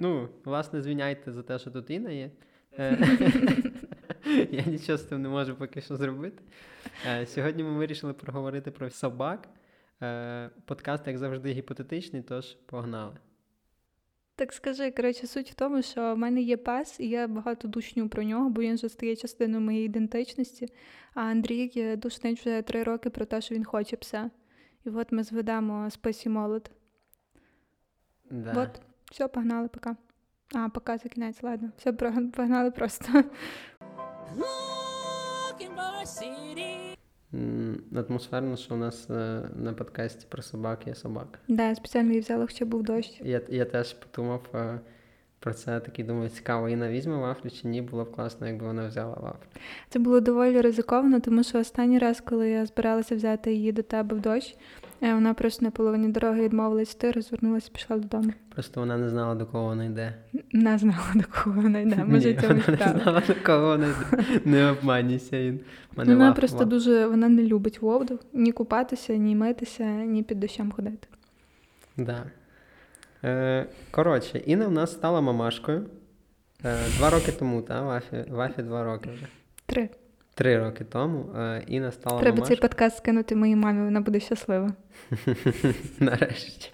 Ну, власне, звіняйте за те, що тут Інна є. Е, Я нічого з тим не можу поки що зробити. Е, Сьогодні ми вирішили проговорити про собак. Е, Подкаст, як завжди, гіпотетичний, тож погнали. Так скажи, коротше, суть в тому, що в мене є пес, і я багато душню про нього, бо він вже стає частиною моєї ідентичності. А Андрій душнить вже три роки про те, що він хоче пса. І от ми зведемо списі молод. Да. От, все, погнали, пока. А, пока за кінець, ладно. Все, погнали просто. Атмосферно, що у нас е, на подкасті про собак є собака. Да, я спеціально її взяла, хоча був дощ. Я, я теж подумав е, про це, такий думаю, цікаво, Інна візьме вафлю чи ні, було б класно, якби вона взяла вафлю. Це було доволі ризиковано, тому що останній раз, коли я збиралася взяти її до тебе в дощ, е, вона просто на половині дороги відмовилась йти, розвернулася і пішла додому. Просто вона не знала, до кого вона йде. Не знала, до кого вона йде. Може, вона не знала, до кого вона йде. Не обманюйся, Ін. Мене Вона ваф- просто ваф- дуже вона не любить воду, ні купатися, ні митися, ні під дощем ходити. Да. Е, коротше, Інна в нас стала мамашкою. Е, два роки тому, так? Вафі, Вафі два роки вже. Три. Три роки тому е, Інна стала Треба цей подкаст скинути моїй мамі, вона буде щаслива. Нарешті.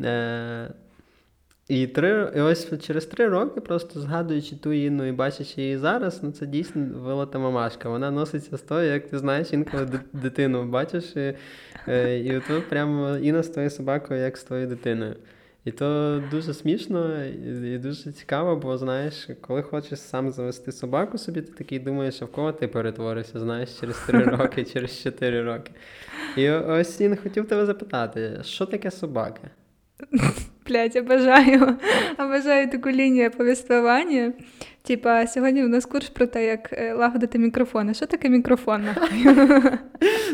Е, і, три, і ось через три роки, просто згадуючи ту Інну і бачачи її зараз, ну це дійсно вилота мамашка. Вона носиться з тою, як ти знаєш, інколи дитину бачиш, і, і от прямо Інна з твоєю собакою, як з твоєю дитиною. І то дуже смішно і, дуже цікаво, бо знаєш, коли хочеш сам завести собаку собі, ти такий думаєш, а в кого ти перетворишся, знаєш, через три роки, через чотири роки. І ось він хотів тебе запитати, що таке собака? Блять, обожаю, обожаю таку лінію повествування. Типа, сьогодні у нас курс про те, як е, лагодити мікрофон. А що таке мікрофон?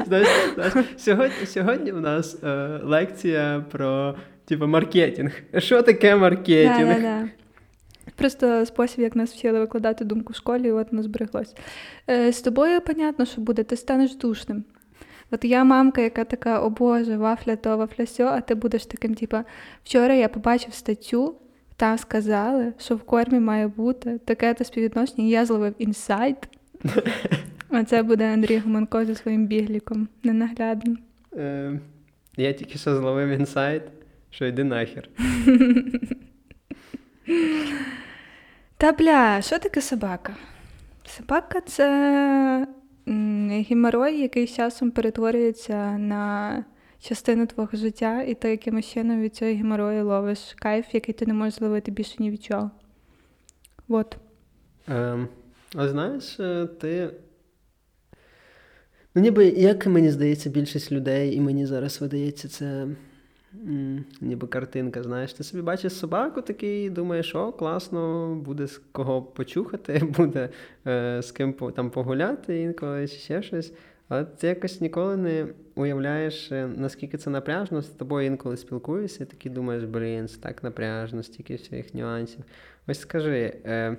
Знаєш, знаєш, сьогодні, сьогодні у нас е, лекція про типу, маркетинг. Що таке маркетинг? Да-да-да. Просто спосіб, як нас вчили викладати думку в школі, і от воно збереглось. Е, з тобою, понятно, що буде, ти станеш душним. От я мамка, яка така, о Боже, вафля то, вафля сьо, а ти будеш таким, типа, вчора я побачив статтю, там сказали, що в кормі має бути таке-то співвідношення, я зловив інсайт. А це буде Андрій Гуманко зі своїм бігліком, ненаглядним. Е, я тільки що зловив інсайт, що йди нахер. Та бля, що таке собака? Собака це геморой, який з часом перетворюється на частину твого життя, і ти якимось чином від цього геморою ловиш кайф, який ти не можеш зловити більше ні від чого. От. Ем, а знаєш, е, ти. Ну, ніби, як мені здається, більшість людей, і мені зараз видається, це ніби картинка. Знаєш, ти собі бачиш собаку такий, думаєш, о, класно, буде з кого почухати, буде е, з ким там погуляти інколи чи ще щось. Але ти якось ніколи не уявляєш, е, наскільки це напряжно, з тобою інколи спілкуєшся, і такий думаєш, блін, це так напряжно, стільки всіх нюансів. Ось скажи, е,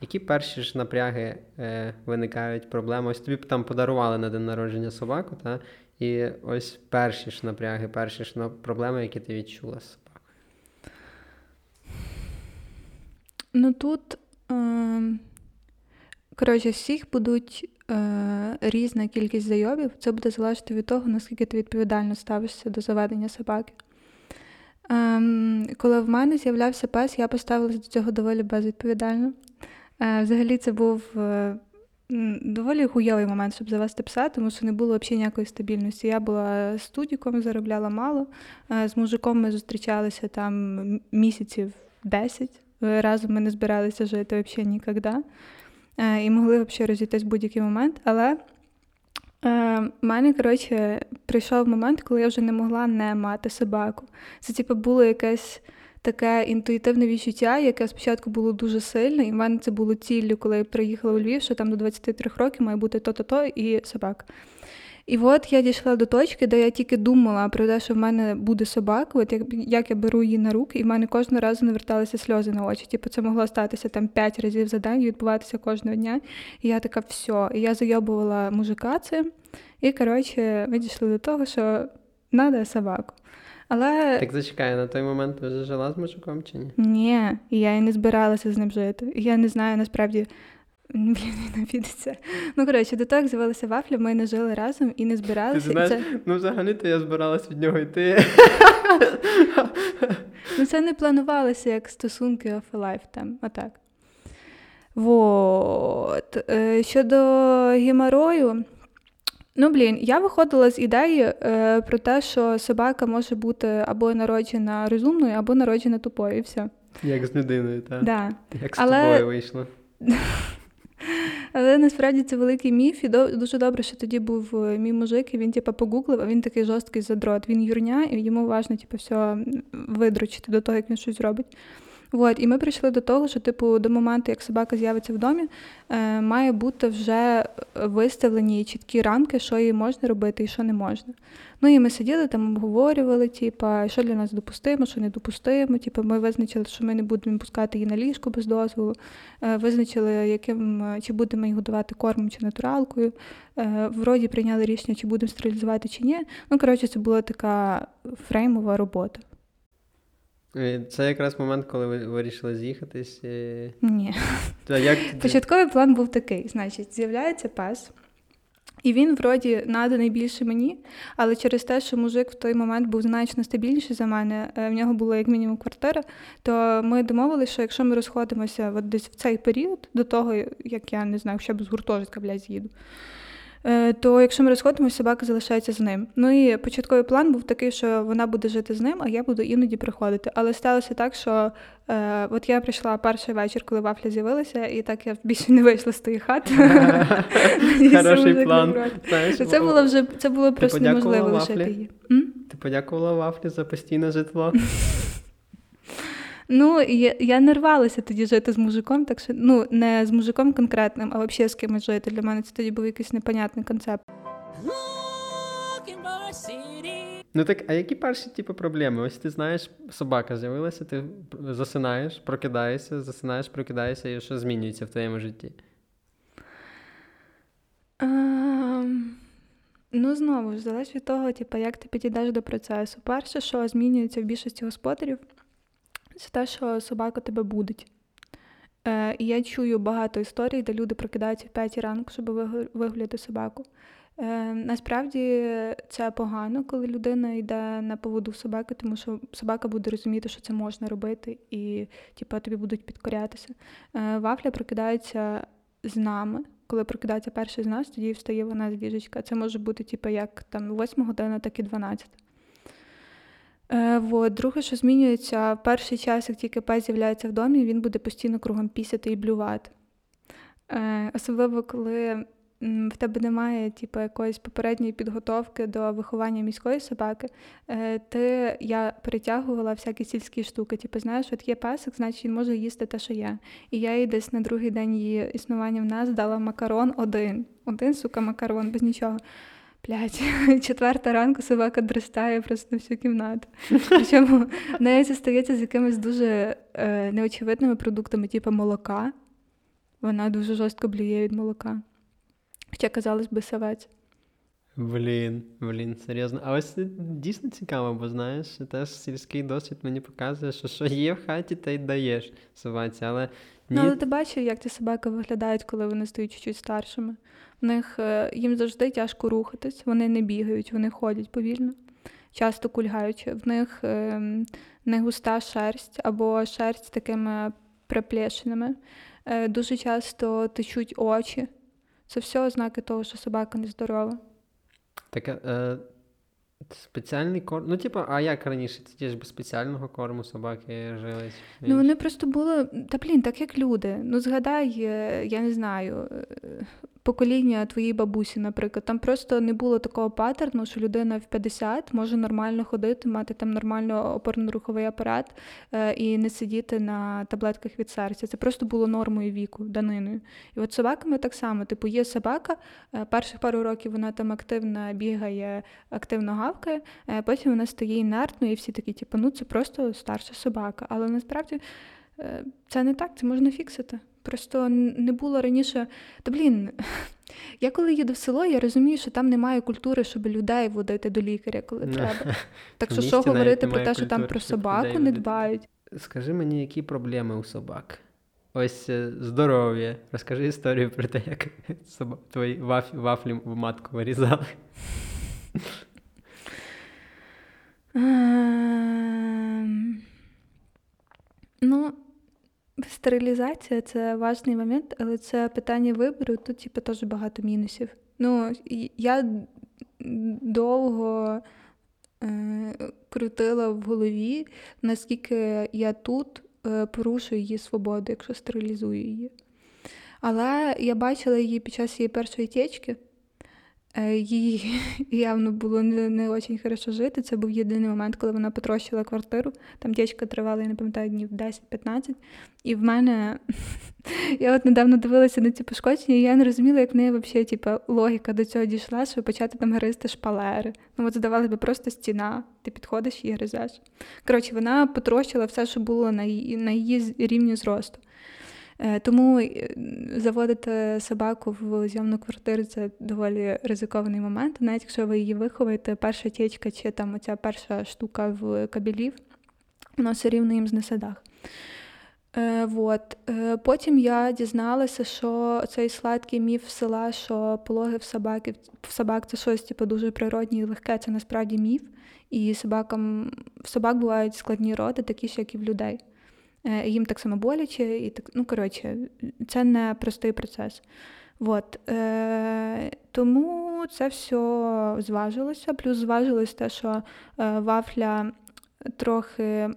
які перші ж напряги е, виникають проблеми? Ось тобі б там подарували на день народження собаку, та? І ось перші ж напряги, перші ж проблеми, які ти відчула з собакою. Ну тут, е, коротше, всіх будуть е, різна кількість зайобів. Це буде залежати від того, наскільки ти відповідально ставишся до заведення собаки. Ем, коли в мене з'являвся пес, я поставилася до цього доволі безвідповідально. Е, взагалі, це був е, доволі хуйовий момент, щоб завести пса, тому що не було взагалі ніякої стабільності. Я була студіком, заробляла мало. Е, з мужиком ми зустрічалися там місяців 10. Е, Разом ми не збиралися жити взагалі ніколи. Е, і могли взагалі розійтись в будь-який момент. Але в мене, коротше, прийшов момент, коли я вже не могла не мати собаку. Це, типу, було якесь таке інтуїтивне відчуття, яке спочатку було дуже сильне, і в мене це було ціллю, коли я приїхала у Львів, що там до 23 років має бути то-то-то і собака. І от я дійшла до точки, де я тільки думала про те, що в мене буде собака, от як, як я беру її на руки, і в мене кожного разу наверталися сльози на очі. Типу, це могло статися там п'ять разів за день відбуватися кожного дня. І я така, все. І я зайобувала мужика цим. І коротше, ми дійшли до того, що надо собаку. Але Так зачекай, на той момент ти вже жила з мужиком чи ні? ні, я і не збиралася з ним жити. Я не знаю насправді. Блін, він. Ну, коротше, до того, як з'явилася вафля, ми не жили разом і не збиралися. І знаєш, це, ну взагалі-то я збиралась від нього йти. ну, це не планувалося як стосунки of a lifetime, отак. Вот. Е, Щодо геморою, ну, блін, я виходила з ідеї е, про те, що собака може бути або народжена розумною, або народжена тупою, і все. Як з людиною, так. Да. Як з Але- тобою вийшло. Але насправді це великий міф, і дуже добре, що тоді був е, мій мужик, і він типу, погуглив, а він такий жорсткий задрот. Він юрня, і йому важно типу, все видручити до того, як він щось робить. От, і ми прийшли до того, що типу, до моменту, як собака з'явиться в домі, е, має бути вже виставлені чіткі рамки, що їй можна робити і що не можна. Ну і ми сиділи там, обговорювали, типу, що для нас допустимо, що не допустимо. Типу, ми визначили, що ми не будемо пускати її на ліжко без дозволу. Е, Визначили, яким чи будемо її годувати кормом чи натуралкою. Е, Вроді прийняли рішення, чи будемо стерилізувати чи ні. Ну, коротше, це була така фреймова робота. І Це якраз момент, коли ви вирішили з'їхатись. і- Ні. Та як? Початковий план був такий: значить, з'являється пес. І він вроді наданий більше мені, але через те, що мужик в той момент був значно стабільніший за мене, е, в нього була як мінімум квартира, то ми домовилися, що якщо ми розходимося от десь в цей період, до того, як я не знаю, ще б з гуртожитка, блядь, з'їду, е, то якщо ми розходимося, собака залишається з ним. Ну і початковий план був такий, що вона буде жити з ним, а я буду іноді приходити. Але сталося так, що е, от я прийшла перший вечір, коли вафля з'явилася, і так я більше не вийшла з тої хати. Хороший план. Це було вже це було просто неможливо лишити її. Ти подякувала Вафлі за постійне житло. Ну, я, я не рвалася тоді жити з мужиком, так що ну не з мужиком конкретним, а взагалі з кимось жити. Для мене це тоді був якийсь непонятний концепт. Ну так, а які перші типу, проблеми? Ось ти знаєш, собака з'явилася, ти засинаєш, прокидаєшся, засинаєш, прокидаєшся, і що змінюється в твоєму житті? Ем, ну, знову ж залежить від того, типу, як ти підійдеш до процесу. Перше, що змінюється в більшості господарів, це те, що собака тебе будить. Е, я чую багато історій, де люди прокидаються в п'ятій ранку, щоб вигу- вигуляти собаку. Е, насправді це погано, коли людина йде на поводу собаки, тому що собака буде розуміти, що це можна робити, і типу, тобі будуть підкорятися. Е, вафля прокидається з нами. Коли прокидається перший з нас, тоді встає вона з ліжечка. Це може бути типу, як там 8 година, так і 12. Е, вот. Друге, що змінюється, перший час, як тільки пес з'являється в домі, він буде постійно кругом пісяти і блювати. Е, особливо, коли в тебе немає типу, якоїсь попередньої підготовки до виховання міської собаки, е, ти, я перетягувала всякі сільські штуки. Типу, знаєш, от є песик, значить він може їсти те, що є. І я їй десь на другий день її існування в нас дала макарон один. Один, сука, макарон, без нічого. Блять, четверта ранку собака дрестає просто на всю кімнату. Причому в неї це стається з якимись дуже е, неочевидними продуктами, типу молока. Вона дуже жорстко блює від молока. Хоча, казалось би, савець. Блін, блін, серйозно. А ось дійсно цікаво, бо знаєш, теж сільський досвід мені показує, що що є в хаті, те й даєш собаці. Але Ну, але ти бачив, як ці собаки виглядають, коли вони стають чуть-чуть старшими. В них е, їм завжди тяжко рухатись, вони не бігають, вони ходять повільно, часто кульгаючи. В них не густа шерсть або шерсть такими приплешеними. Е, дуже часто течуть очі. Це все ознаки того, що собака нездорова. таке е, спеціальний корм. Ну, типу, а як раніше? Це ж без спеціального корму собаки жили? Ну, вони просто були. Та блін, так як люди. Ну, згадай, е, я не знаю, е, покоління твоєї бабусі, наприклад. Там просто не було такого паттерну, що людина в 50 може нормально ходити, мати там нормально опорно-руховий апарат е, і не сидіти на таблетках від серця. Це просто було нормою віку, даниною. І от собаками так само. Типу, є собака, е, перших пару років вона там активно бігає, активно гавкає, е, потім вона стає інертною, і всі такі, типу, ну це просто старша собака. Але насправді це не так, це можна фіксити. Просто не було раніше. Та блін, Я коли їду в село, я розумію, що там немає культури, щоб людей водити до лікаря, коли Ну, треба. Так що що говорити про те, що там про собаку не дбають. Скажи мені, які проблеми у собак? Ось е, здоров'я. Розкажи історію про те, як собак твої ваф... вафлі в матку вирізали. Ем, Ну, стерилізація це важний момент, але це питання вибору. Тут, типу, теж багато мінусів. Ну, я довго е, крутила в голові, наскільки я тут е, порушую її свободу, якщо стерилізую її. Але я бачила її під час її першої течки. Е, Їй явно було не, не дуже хорошо жити. Це був єдиний момент, коли вона потрощила квартиру. Там течка тривала, я не пам'ятаю, днів 10-15. І в мене я от недавно дивилася на ці пошкодження, і я не розуміла, як в неї взагалі типу, логіка до цього дійшла, щоб почати там гризти шпалери. Ну, от здавалося б, просто стіна, ти підходиш і гризеш. Коротше, вона потрощила все, що було на її, на її рівні зросту. Е, Тому е, заводити собаку в зйомну квартиру це доволі ризикований момент. Навіть якщо ви її виховуєте, перша тічка чи там оця перша штука в кабелів, воно все рівно їм знесе дах. Е, вот. е, потім я дізналася, що цей сладкий міф села, що пологи в собаки в собак це щось типу, дуже природнє і легке, це насправді міф. І собакам в собак бувають складні роди, такі ж, як і в людей. Е, їм так само боляче, і так, ну коротше, це не простий процес. Вот. Е, тому це все зважилося. Плюс зважилось те, що е, вафля трохи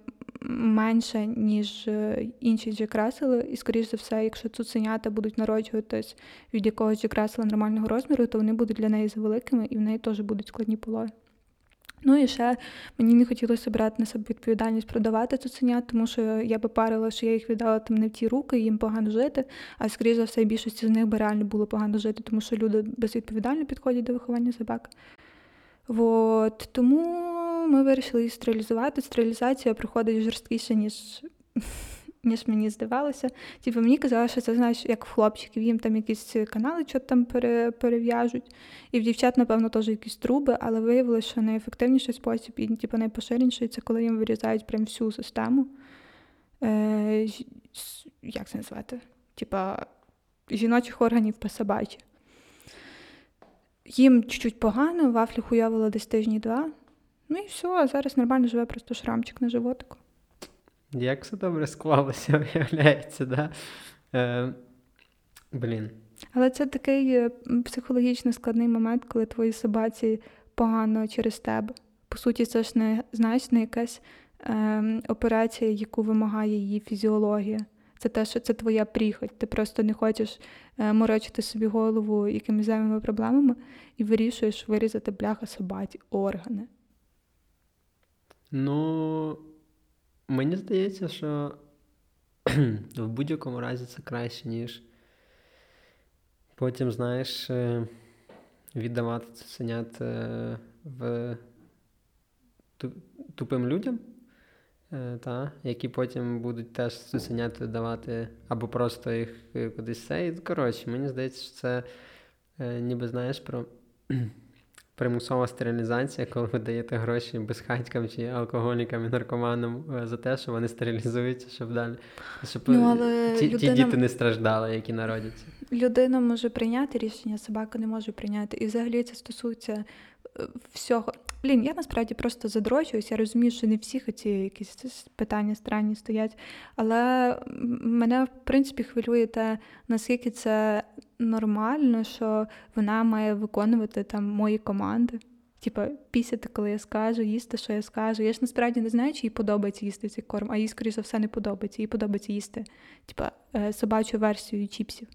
менше, ніж е, інші джекрасели. І, скоріш за все, якщо цуценята будуть народжуватись від якогось джекрасела нормального розміру, то вони будуть для неї завеликими і в неї теж будуть складні пологи. Ну і ще мені не хотілося брати на себе відповідальність продавати цуценят, тому що я би парила, що я їх віддала там не в ті руки, їм погано жити. А скоріш за все, більшості з них би реально було погано жити, тому що люди безвідповідально підходять до виховання собак. От, тому ми вирішили її стерилізувати. Стерилізація проходить жорсткіше, ніж, ніж мені здавалося. Типу, мені казали, що це знаєш, як в хлопчиків, їм там якісь канали що там пере, перев'яжуть. І в дівчат, напевно, теж якісь труби, але виявилося, що найефективніший спосіб і типу, найпоширеніший це коли їм вирізають прям всю систему. Е, як це назвати? Типа жіночих органів по собачі. Їм чуть-чуть погано, вафлі хуявило десь тижні два. Ну і все, а зараз нормально живе просто шрамчик на животику. Як все добре склалося, виявляється, да? Е, блін. Але це такий е, психологічно складний момент, коли твоїй собаці погано через тебе. По суті, це ж не знаєш, не якась ем, операція, яку вимагає її фізіологія. Це те, що це твоя прихоть. Ти просто не хочеш е, морочити собі голову якимись зайвими проблемами і вирішуєш вирізати бляха собаці органи. Ну, мені здається, що в будь-якому разі це краще, ніж потім, знаєш, е, віддавати цуценят е, в тупим людям, е, та, які потім будуть теж цуценят давати або просто їх кудись це. Коротше, мені здається, що це ніби знаєш про примусова стерилізація, коли ви даєте гроші безхатькам чи алкоголікам і наркоманам е, за те, що вони стерилізуються, щоб далі щоб Ну, але ті, ті діти не страждали, які народяться. Людина може прийняти рішення, собака не може прийняти. І взагалі це стосується всього. Блін, я насправді просто задрочуюсь. Я розумію, що не всіх ці якісь питання странні стоять. Але мене, в принципі, хвилює те, наскільки це нормально, що вона має виконувати там мої команди. Типа, пісяти, коли я скажу, їсти, що я скажу. Я ж насправді не знаю, чи їй подобається їсти цей корм, а їй, скоріше за все, не подобається. Їй подобається їсти, типа, е, собачу версію чіпсів.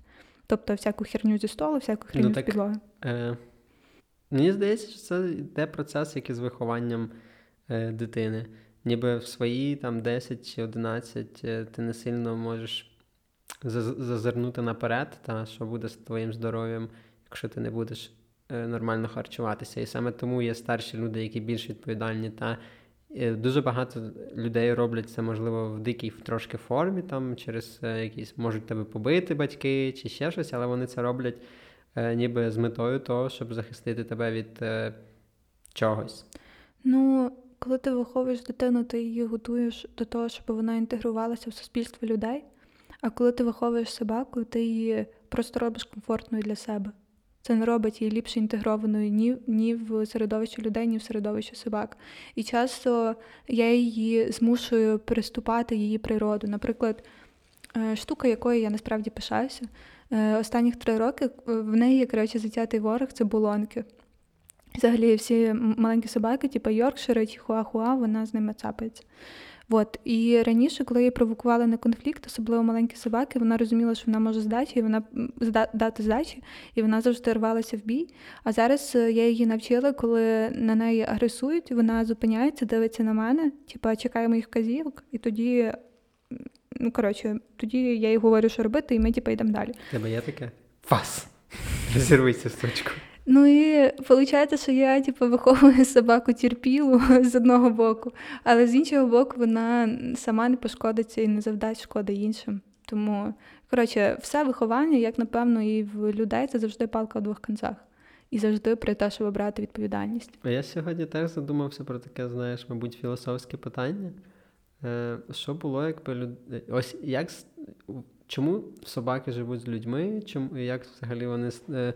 Тобто всяку херню зі столу, всяку херню Ну, з підлоги. Е, мені здається, що це йде процес, як і з вихованням е, дитини. Ніби в свої там 10 чи 11 е, ти не сильно можеш зазирнути наперед, та що буде з твоїм здоров'ям, якщо ти не будеш е, нормально харчуватися. І саме тому є старші люди, які більш відповідальні. Та е, дуже багато людей роблять це, можливо, в дикій трошки формі, там через е, якісь можуть тебе побити батьки чи ще щось, але вони це роблять ніби з метою того, щоб захистити тебе від е, чогось. Ну, коли ти виховуєш дитину, ти її готуєш до того, щоб вона інтегрувалася в суспільство людей. А коли ти виховуєш собаку, ти її просто робиш комфортною для себе. Це не робить її ліпше інтегрованою ні, ні в середовище людей, ні в середовище собак. І часто я її змушую переступати її природу. Наприклад, е, штука, якою я насправді пишаюся, е, останніх три роки е, в неї, коротше, затятий ворог це булонки. Взагалі, всі маленькі собаки, типу Йоркшири, Чихуахуа, вона з ними цапається. От. І раніше, коли її провокували на конфлікт, особливо маленькі собаки, вона розуміла, що вона може здачі, і вона дати здачі, і вона завжди рвалася в бій. А зараз е, я її навчила, коли на неї агресують, вона зупиняється, дивиться на мене, типа чекає моїх вказівок, і тоді. Ну, коротше, тоді я їй говорю, що робити, і ми типу, йдемо далі. Тебе є таке? Фас! Розірвися сучку. Ну і виходить, що я типу, виховую собаку терпілу з одного боку, але з іншого боку, вона сама не пошкодиться і не завдасть шкоди іншим. Тому, коротше, все виховання, як напевно, і в людей це завжди палка в двох кінцях. І завжди про те, щоб брати відповідальність. А я сьогодні теж задумався про таке, знаєш, мабуть, філософське питання. Е, Що було, якби люд... Ось як чому собаки живуть з людьми? Чому як взагалі вони е,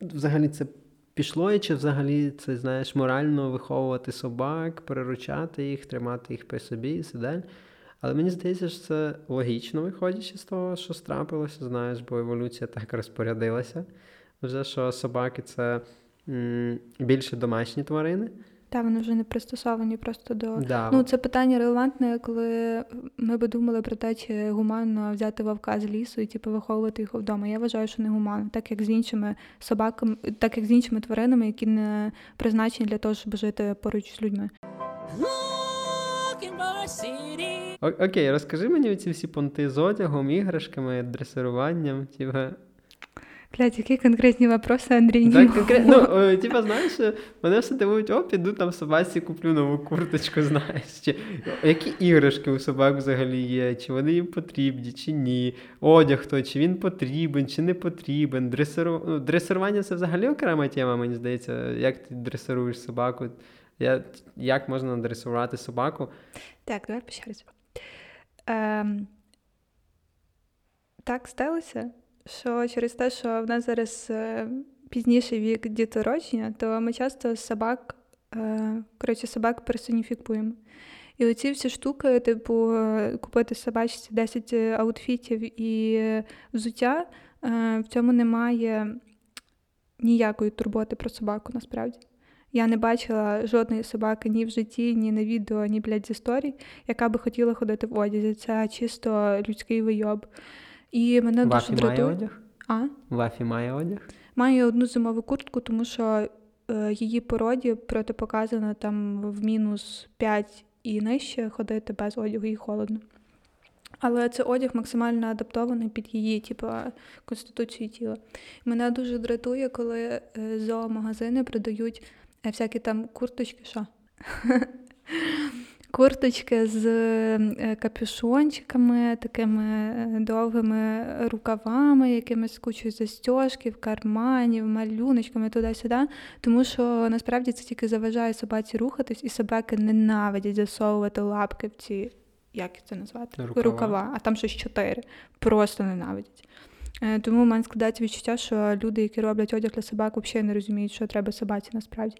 взагалі це пішло, і чи взагалі це, знаєш, морально виховувати собак, переручати їх, тримати їх при собі і все далі. Але мені здається, що це логічно, виходячи з того, що страпилося, знаєш, бо еволюція так розпорядилася. Вже що собаки це більше домашні тварини. Та вони вже не пристосовані просто до да. ну це питання релевантне, коли ми би думали про те, чи гуманно взяти вовка з лісу і типу виховувати його вдома. Я вважаю, що не гуманно, так як з іншими собаками, так як з іншими тваринами, які не призначені для того, щоб жити поруч з людьми. Окей, розкажи мені ці всі понти з одягом, іграшками, дресируванням. Типа, Блядь, які конкретні вопроси, Андрій? Так, конкрет... Ну, типа, знаєш, мене все дивують, о, піду там собаці куплю нову курточку, знаєш. Чи... Які іграшки у собак взагалі є, чи вони їм потрібні, чи ні. Одяг той, чи він потрібен, чи не потрібен. Дресиру... Ну, дресирування це взагалі окрема тема, мені здається. Як ти дресируєш собаку? Я... Як можна дресувати собаку? Так, давай раз. Ем... Так сталося що через те, що в нас зараз е, пізніший вік дітороження, то ми часто собак, е, коротше, собак персоніфікуємо. І оці всі штуки, типу, купити собачці 10 аутфітів і взуття, е, в цьому немає ніякої турботи про собаку насправді. Я не бачила жодної собаки ні в житті, ні на відео, ні блядь, з історій, яка би хотіла ходити в одязі. Це чисто людський вийоб. І мене Вафі дуже дратує. має одяг? А? Вафі має одяг? Має одну зимову куртку, тому що е, її породі протипоказано там в мінус 5 і нижче ходити без одягу і холодно. Але це одяг максимально адаптований під її, типу, конституцію тіла. Мене дуже дратує, коли е, зоомагазини продають е, всякі там курточки, що? курточки з е, капюшончиками, такими е, довгими рукавами, якимись кучою застіжків, карманів, малюночками туди-сюди. Тому що насправді це тільки заважає собаці рухатись, і собаки ненавидять засовувати лапки в ці. Як це назвати? Рукава. Рукава, а там щось чотири. Просто ненавидять. Е, тому в мене складається відчуття, що люди, які роблять одяг для собак, взагалі не розуміють, що треба собаці насправді.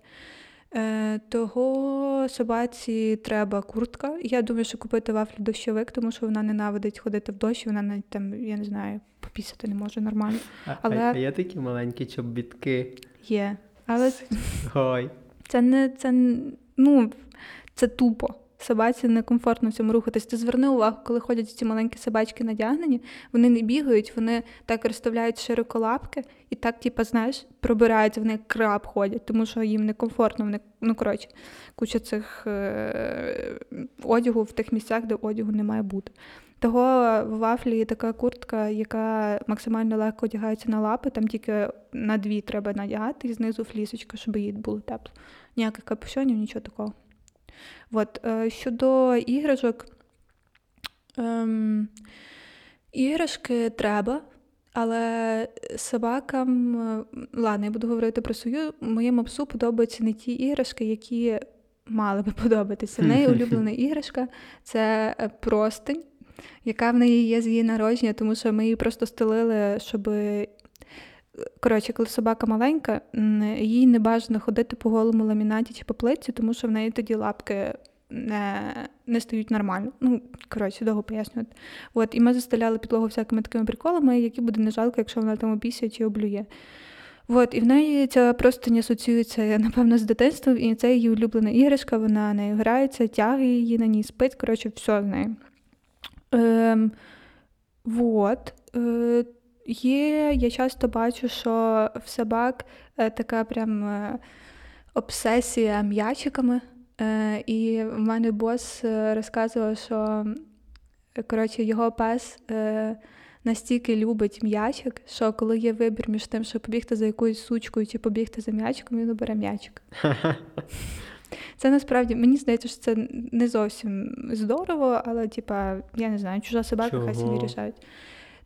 Е, того собаці треба куртка. Я думаю, що купити вафлі дощовик, тому що вона ненавидить ходити в дощ, вона навіть там, я не знаю, попісити не може нормально. Але... А, є такі маленькі чобітки? Є. Але Ой. це не це ну, це тупо собаці некомфортно в цьому рухатись. Ти зверни увагу, коли ходять ці маленькі собачки надягнені, вони не бігають, вони так розставляють широко лапки і так, типу, знаєш, пробираються, вони як краб ходять, тому що їм некомфортно, вони, ну коротше, куча цих е- одягу в тих місцях, де одягу не має бути. Того в вафлі є така куртка, яка максимально легко одягається на лапи, там тільки на дві треба надягати, і знизу флісочка, щоб їй було тепло. Ніяких капюшонів, нічого такого. От, е, Щодо іграшок, ем, іграшки треба. Але собакам, е, ладно, я буду говорити про свою. Моєму псу подобаються не ті іграшки, які мали би подобатися. В неї улюблена іграшка це е, простень, яка в неї є з її народження, тому що ми її просто стелили, щоб. Коротше, коли собака маленька, їй не бажано ходити по голому ламінаті чи по плитці, тому що в неї тоді лапки не, не стають нормально. Ну, коротше, довго пояснювати. От, і ми застеляли підлогу всякими такими приколами, які буде не жалко, якщо вона там обісє чи облює. От, і в неї ця просто не асоціюється, напевно, з дитинством, і це її улюблена іграшка, вона нею грається, тягає її на ній, спить, коротше, все в неї. Ем, вот. Е, є, я часто бачу, що в собак е, така прям е, обсесія м'ячиками. Е, і в мене бос розказував, що коротше, його пес настільки любить м'ячик, що коли є вибір між тим, щоб побігти за якоюсь сучкою чи побігти за м'ячиком, він обере м'ячик. Це насправді мені здається, що це не зовсім здорово, але типа, я не знаю, чужа собака, хай собі рішають.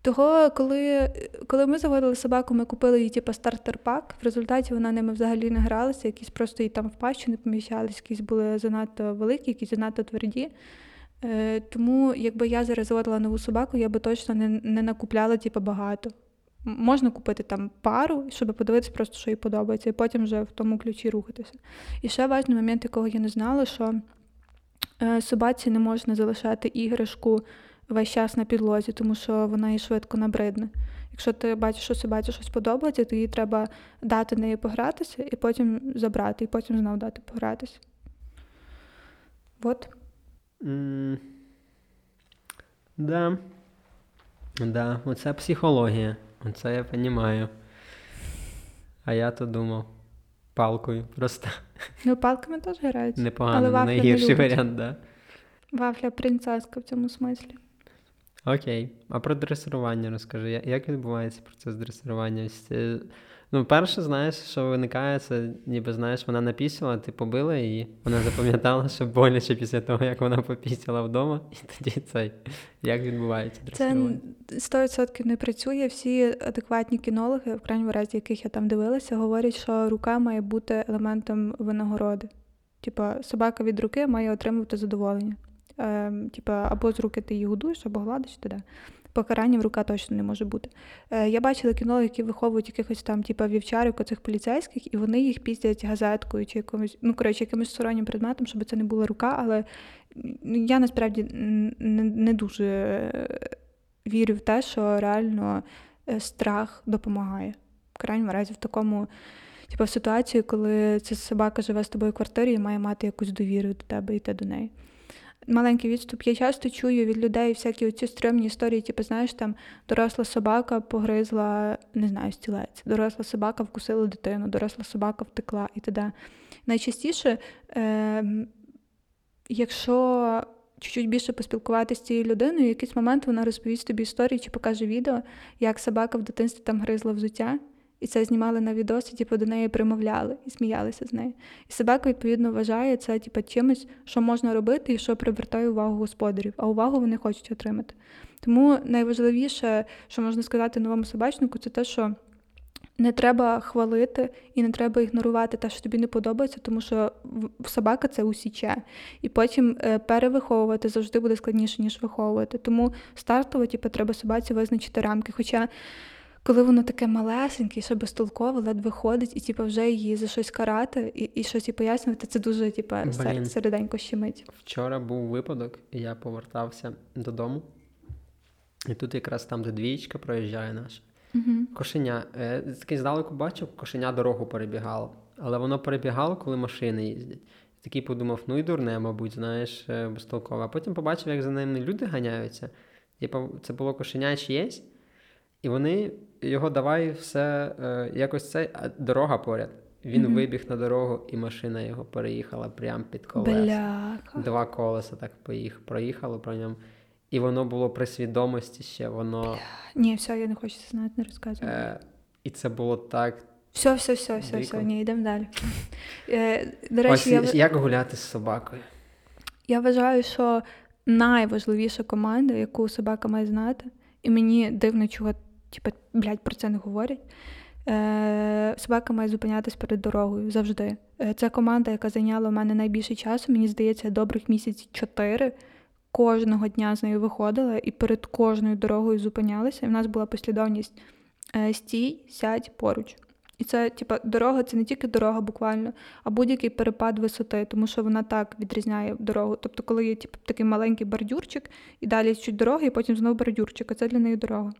Того, коли, коли ми заводили собаку, ми купили їй типу, стартер-пак. В результаті вона ними взагалі не гралася, якісь просто їй там в пащу не поміщались, якісь були занадто великі, якісь занадто тверді. Е, тому, якби я зараз заводила нову собаку, я би точно не, не накупляла типу, багато. Можна купити там пару, щоб подивитися просто, що їй подобається, і потім вже в тому ключі рухатися. І ще важливий момент, якого я не знала, що е, собаці не можна залишати іграшку весь час на підлозі, тому що вона їй швидко набридне. Якщо ти бачиш, що собаці щось подобається, то їй треба дати неї погратися і потім забрати, і потім знову дати погратися. От. М, Да. Да, оце психологія. Оце я розумію. А я то думав. Палкою. Просто Ну, палками теж грають. непогано, Але не найгірший варіант, да. Вафля принцеска в цьому смислі. Окей. А про дресирування розкажи. Як відбувається процес дресирування? Е, Ну, перше, знаєш, що виникає, це ніби знаєш, вона напісила, ти побила її, вона запам'ятала, що боляче після того, як вона попісила вдома, і тоді цей. Як відбувається Це дресирування? 100% не працює. Всі адекватні кінологи, в крайньому разі, яких я там дивилася, говорять, що рука має бути елементом винагороди. Типа, собака від руки має отримувати задоволення. Ем, типа, або з руки ти її годуєш, або гладиш туди. Покаранням рука точно не може бути. Е, я бачила кінологів, які виховують якихось там, типа, вівчарок, оцих поліцейських, і вони їх піздять газеткою чи якимось, ну коротше, якимось стороннім предметом, щоб це не була рука, але я насправді не, не дуже е, вірю в те, що реально е, страх допомагає. В крайньому разі в такому, типу, в ситуації, коли ця собака живе з тобою в квартирі і має мати якусь довіру до тебе йти до неї. Маленький відступ. Я часто чую від людей всякі оці стрьомні історії, типу, знаєш, там доросла собака погризла, не знаю, стілець, доросла собака вкусила дитину, доросла собака втекла і т.д. Найчастіше, е, якщо чуть-чуть більше поспілкуватися з цією людиною, в якийсь момент вона розповість тобі історію чи покаже відео, як собака в дитинстві там гризла взуття, і це знімали на відос, типу, до неї примовляли і сміялися з нею. І собака, відповідно, вважає це типу, чимось, що можна робити і що привертає увагу господарів, а увагу вони хочуть отримати. Тому найважливіше, що можна сказати новому собачнику, це те, що не треба хвалити і не треба ігнорувати те, що тобі не подобається, тому що собака це усіче. І потім е, перевиховувати завжди буде складніше, ніж виховувати. Тому стартово типу, треба собаці визначити рамки. Хоча коли воно таке малесеньке, ще безтолково, ледве ходить, і типу, вже її за щось карати і, і щось їй пояснювати, це дуже типу, сер- середенько щемить. Вчора був випадок, і я повертався додому. І тут якраз там, де двієчка проїжджає наша. Угу. Кошеня. е, Такий здалеку бачив, кошеня дорогу перебігало. Але воно перебігало, коли машини їздять. Такий подумав, ну і дурне, мабуть, знаєш, е, безтолкове. А потім побачив, як за ними люди ганяються. Типу, це було кошеня чиєсь, і вони його давай все е, якось це, дорога поряд. Він Мгм. вибіг на дорогу, і машина його переїхала прямо під колеса. Бляха. Два колеса так поїх, проїхало про ньому. І воно було при свідомості ще, воно. Ні, все, я не хочу це знати, не розказую. Е, і це було так. Все, все, все, все, все, ні, йдемо далі. Е, до Ось я, як гуляти з собакою. я вважаю, що найважливіша команда, яку собака має знати, і мені дивно, чого типу, блядь, про це не говорять. Е, Собака має зупинятись перед дорогою завжди. Е, Це команда, яка зайняла у мене найбільше часу. Мені здається, добрих місяців чотири. Кожного дня з нею виходила і перед кожною дорогою зупинялася. І в нас була послідовність е, стій, сядь поруч. І це, типа, дорога це не тільки дорога буквально, а будь-який перепад висоти, тому що вона так відрізняє дорогу. Тобто, коли є типу, такий маленький бордюрчик, і далі чуть дороги, і потім знову бордюрчик, а це для неї дорога.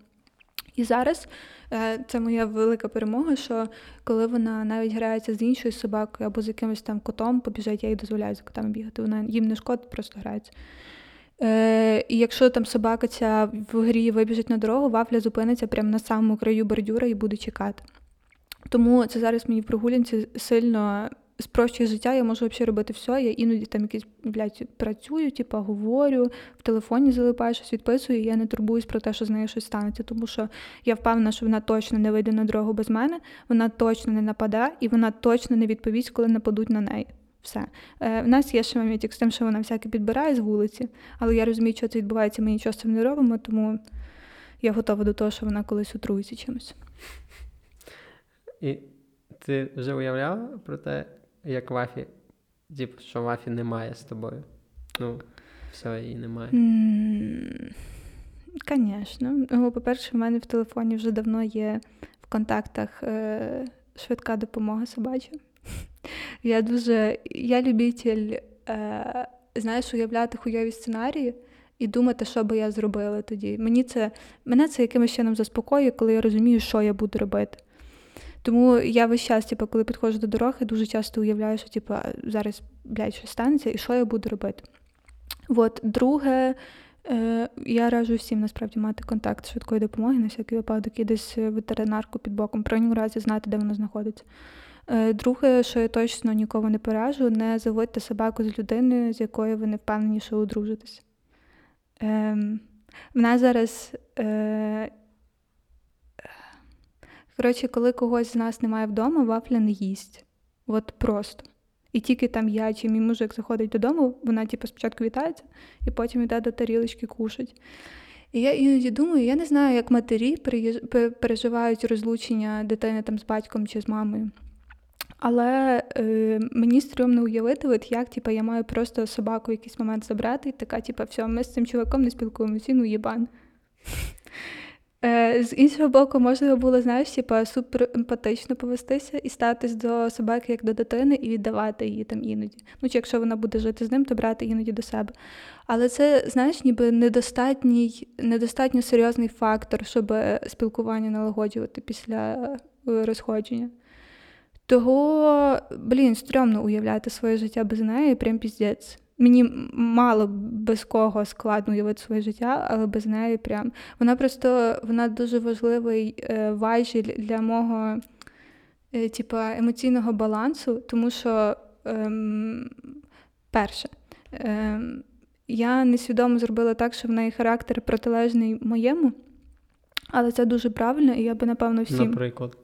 І зараз е, це моя велика перемога, що коли вона навіть грається з іншою собакою або з якимось там котом, побіжать, я їй дозволяю за котами бігати. Вона їм не шкодить, просто грається. Е, І якщо там собака ця в грі вибіжить на дорогу, вафля зупиниться прямо на самому краю бордюра і буде чекати. Тому це зараз мені в прогулянці сильно спрощує життя, я можу взагалі робити все. Я іноді там якісь блядь, працюю, типу, говорю, в телефоні залипаю, щось відписую, і я не турбуюсь про те, що з нею щось станеться. Тому що я впевнена, що вона точно не вийде на дорогу без мене, вона точно не нападе, і вона точно не відповість, коли нападуть на неї. Все. Е, У нас є ще моментик з тим, що вона всяке підбирає з вулиці, але я розумію, що це відбувається, ми нічого з цим не робимо, тому я готова до того, що вона колись отруїться чимось. І ти вже уявляла про те, як Вафі, типу, що Вафі немає з тобою? Ну, все, її немає. Звісно. Ну, по-перше, в мене в телефоні вже давно є в контактах е, швидка допомога собача. Я дуже. Я любитель, е, знаєш, уявляти хуйові сценарії і думати, що би я зробила тоді. Мені це, Мене це якимось чином заспокоює, коли я розумію, що я буду робити. Тому я весь час, типу, коли підходжу до дороги, дуже часто уявляю, що типу, зараз блядь, щось станеться, і що я буду робити. От, друге, е, я раджу всім насправді мати контакт швидкої допомоги на всякий випадок і десь ветеринарку під боком, про нього разі знати, де вона знаходиться. Е, друге, що я точно нікого не пораджу, не заводьте собаку з людиною, з якою ви не впевнені, що одружитесь. Е, в нас зараз. Е, Коротше, коли когось з нас немає вдома, вафля не їсть. От просто. І тільки там я чи мій мужик заходить додому, вона типу, спочатку вітається і потім йде до тарілочки кушать. І я іноді думаю, я не знаю, як матері переживають розлучення дитини там з батьком чи з мамою. Але е, мені стрьомно уявити, от як типу, я маю просто собаку в якийсь момент забрати, і така, типу, все, ми з цим чоловіком не спілкуємося, ну єбан. Е, з іншого боку, можливо було, знаєш, типа супер емпатично повестися і статись до собаки як до дитини і віддавати її там іноді. Ну, чи якщо вона буде жити з ним, то брати іноді до себе. Але це, знаєш, ніби недостатній, недостатньо серйозний фактор, щоб спілкування налагоджувати після е, розходження. Того, блін, стрьомно уявляти своє життя без неї, прям піздець. Мені мало без кого складно уявити своє життя, але без неї прям. Вона просто вона дуже важливий е, важіль для мого е, типа, емоційного балансу, тому що, е, перше, е, я несвідомо зробила так, що в неї характер протилежний моєму, але це дуже правильно, і я би, напевно, всім. Наприклад.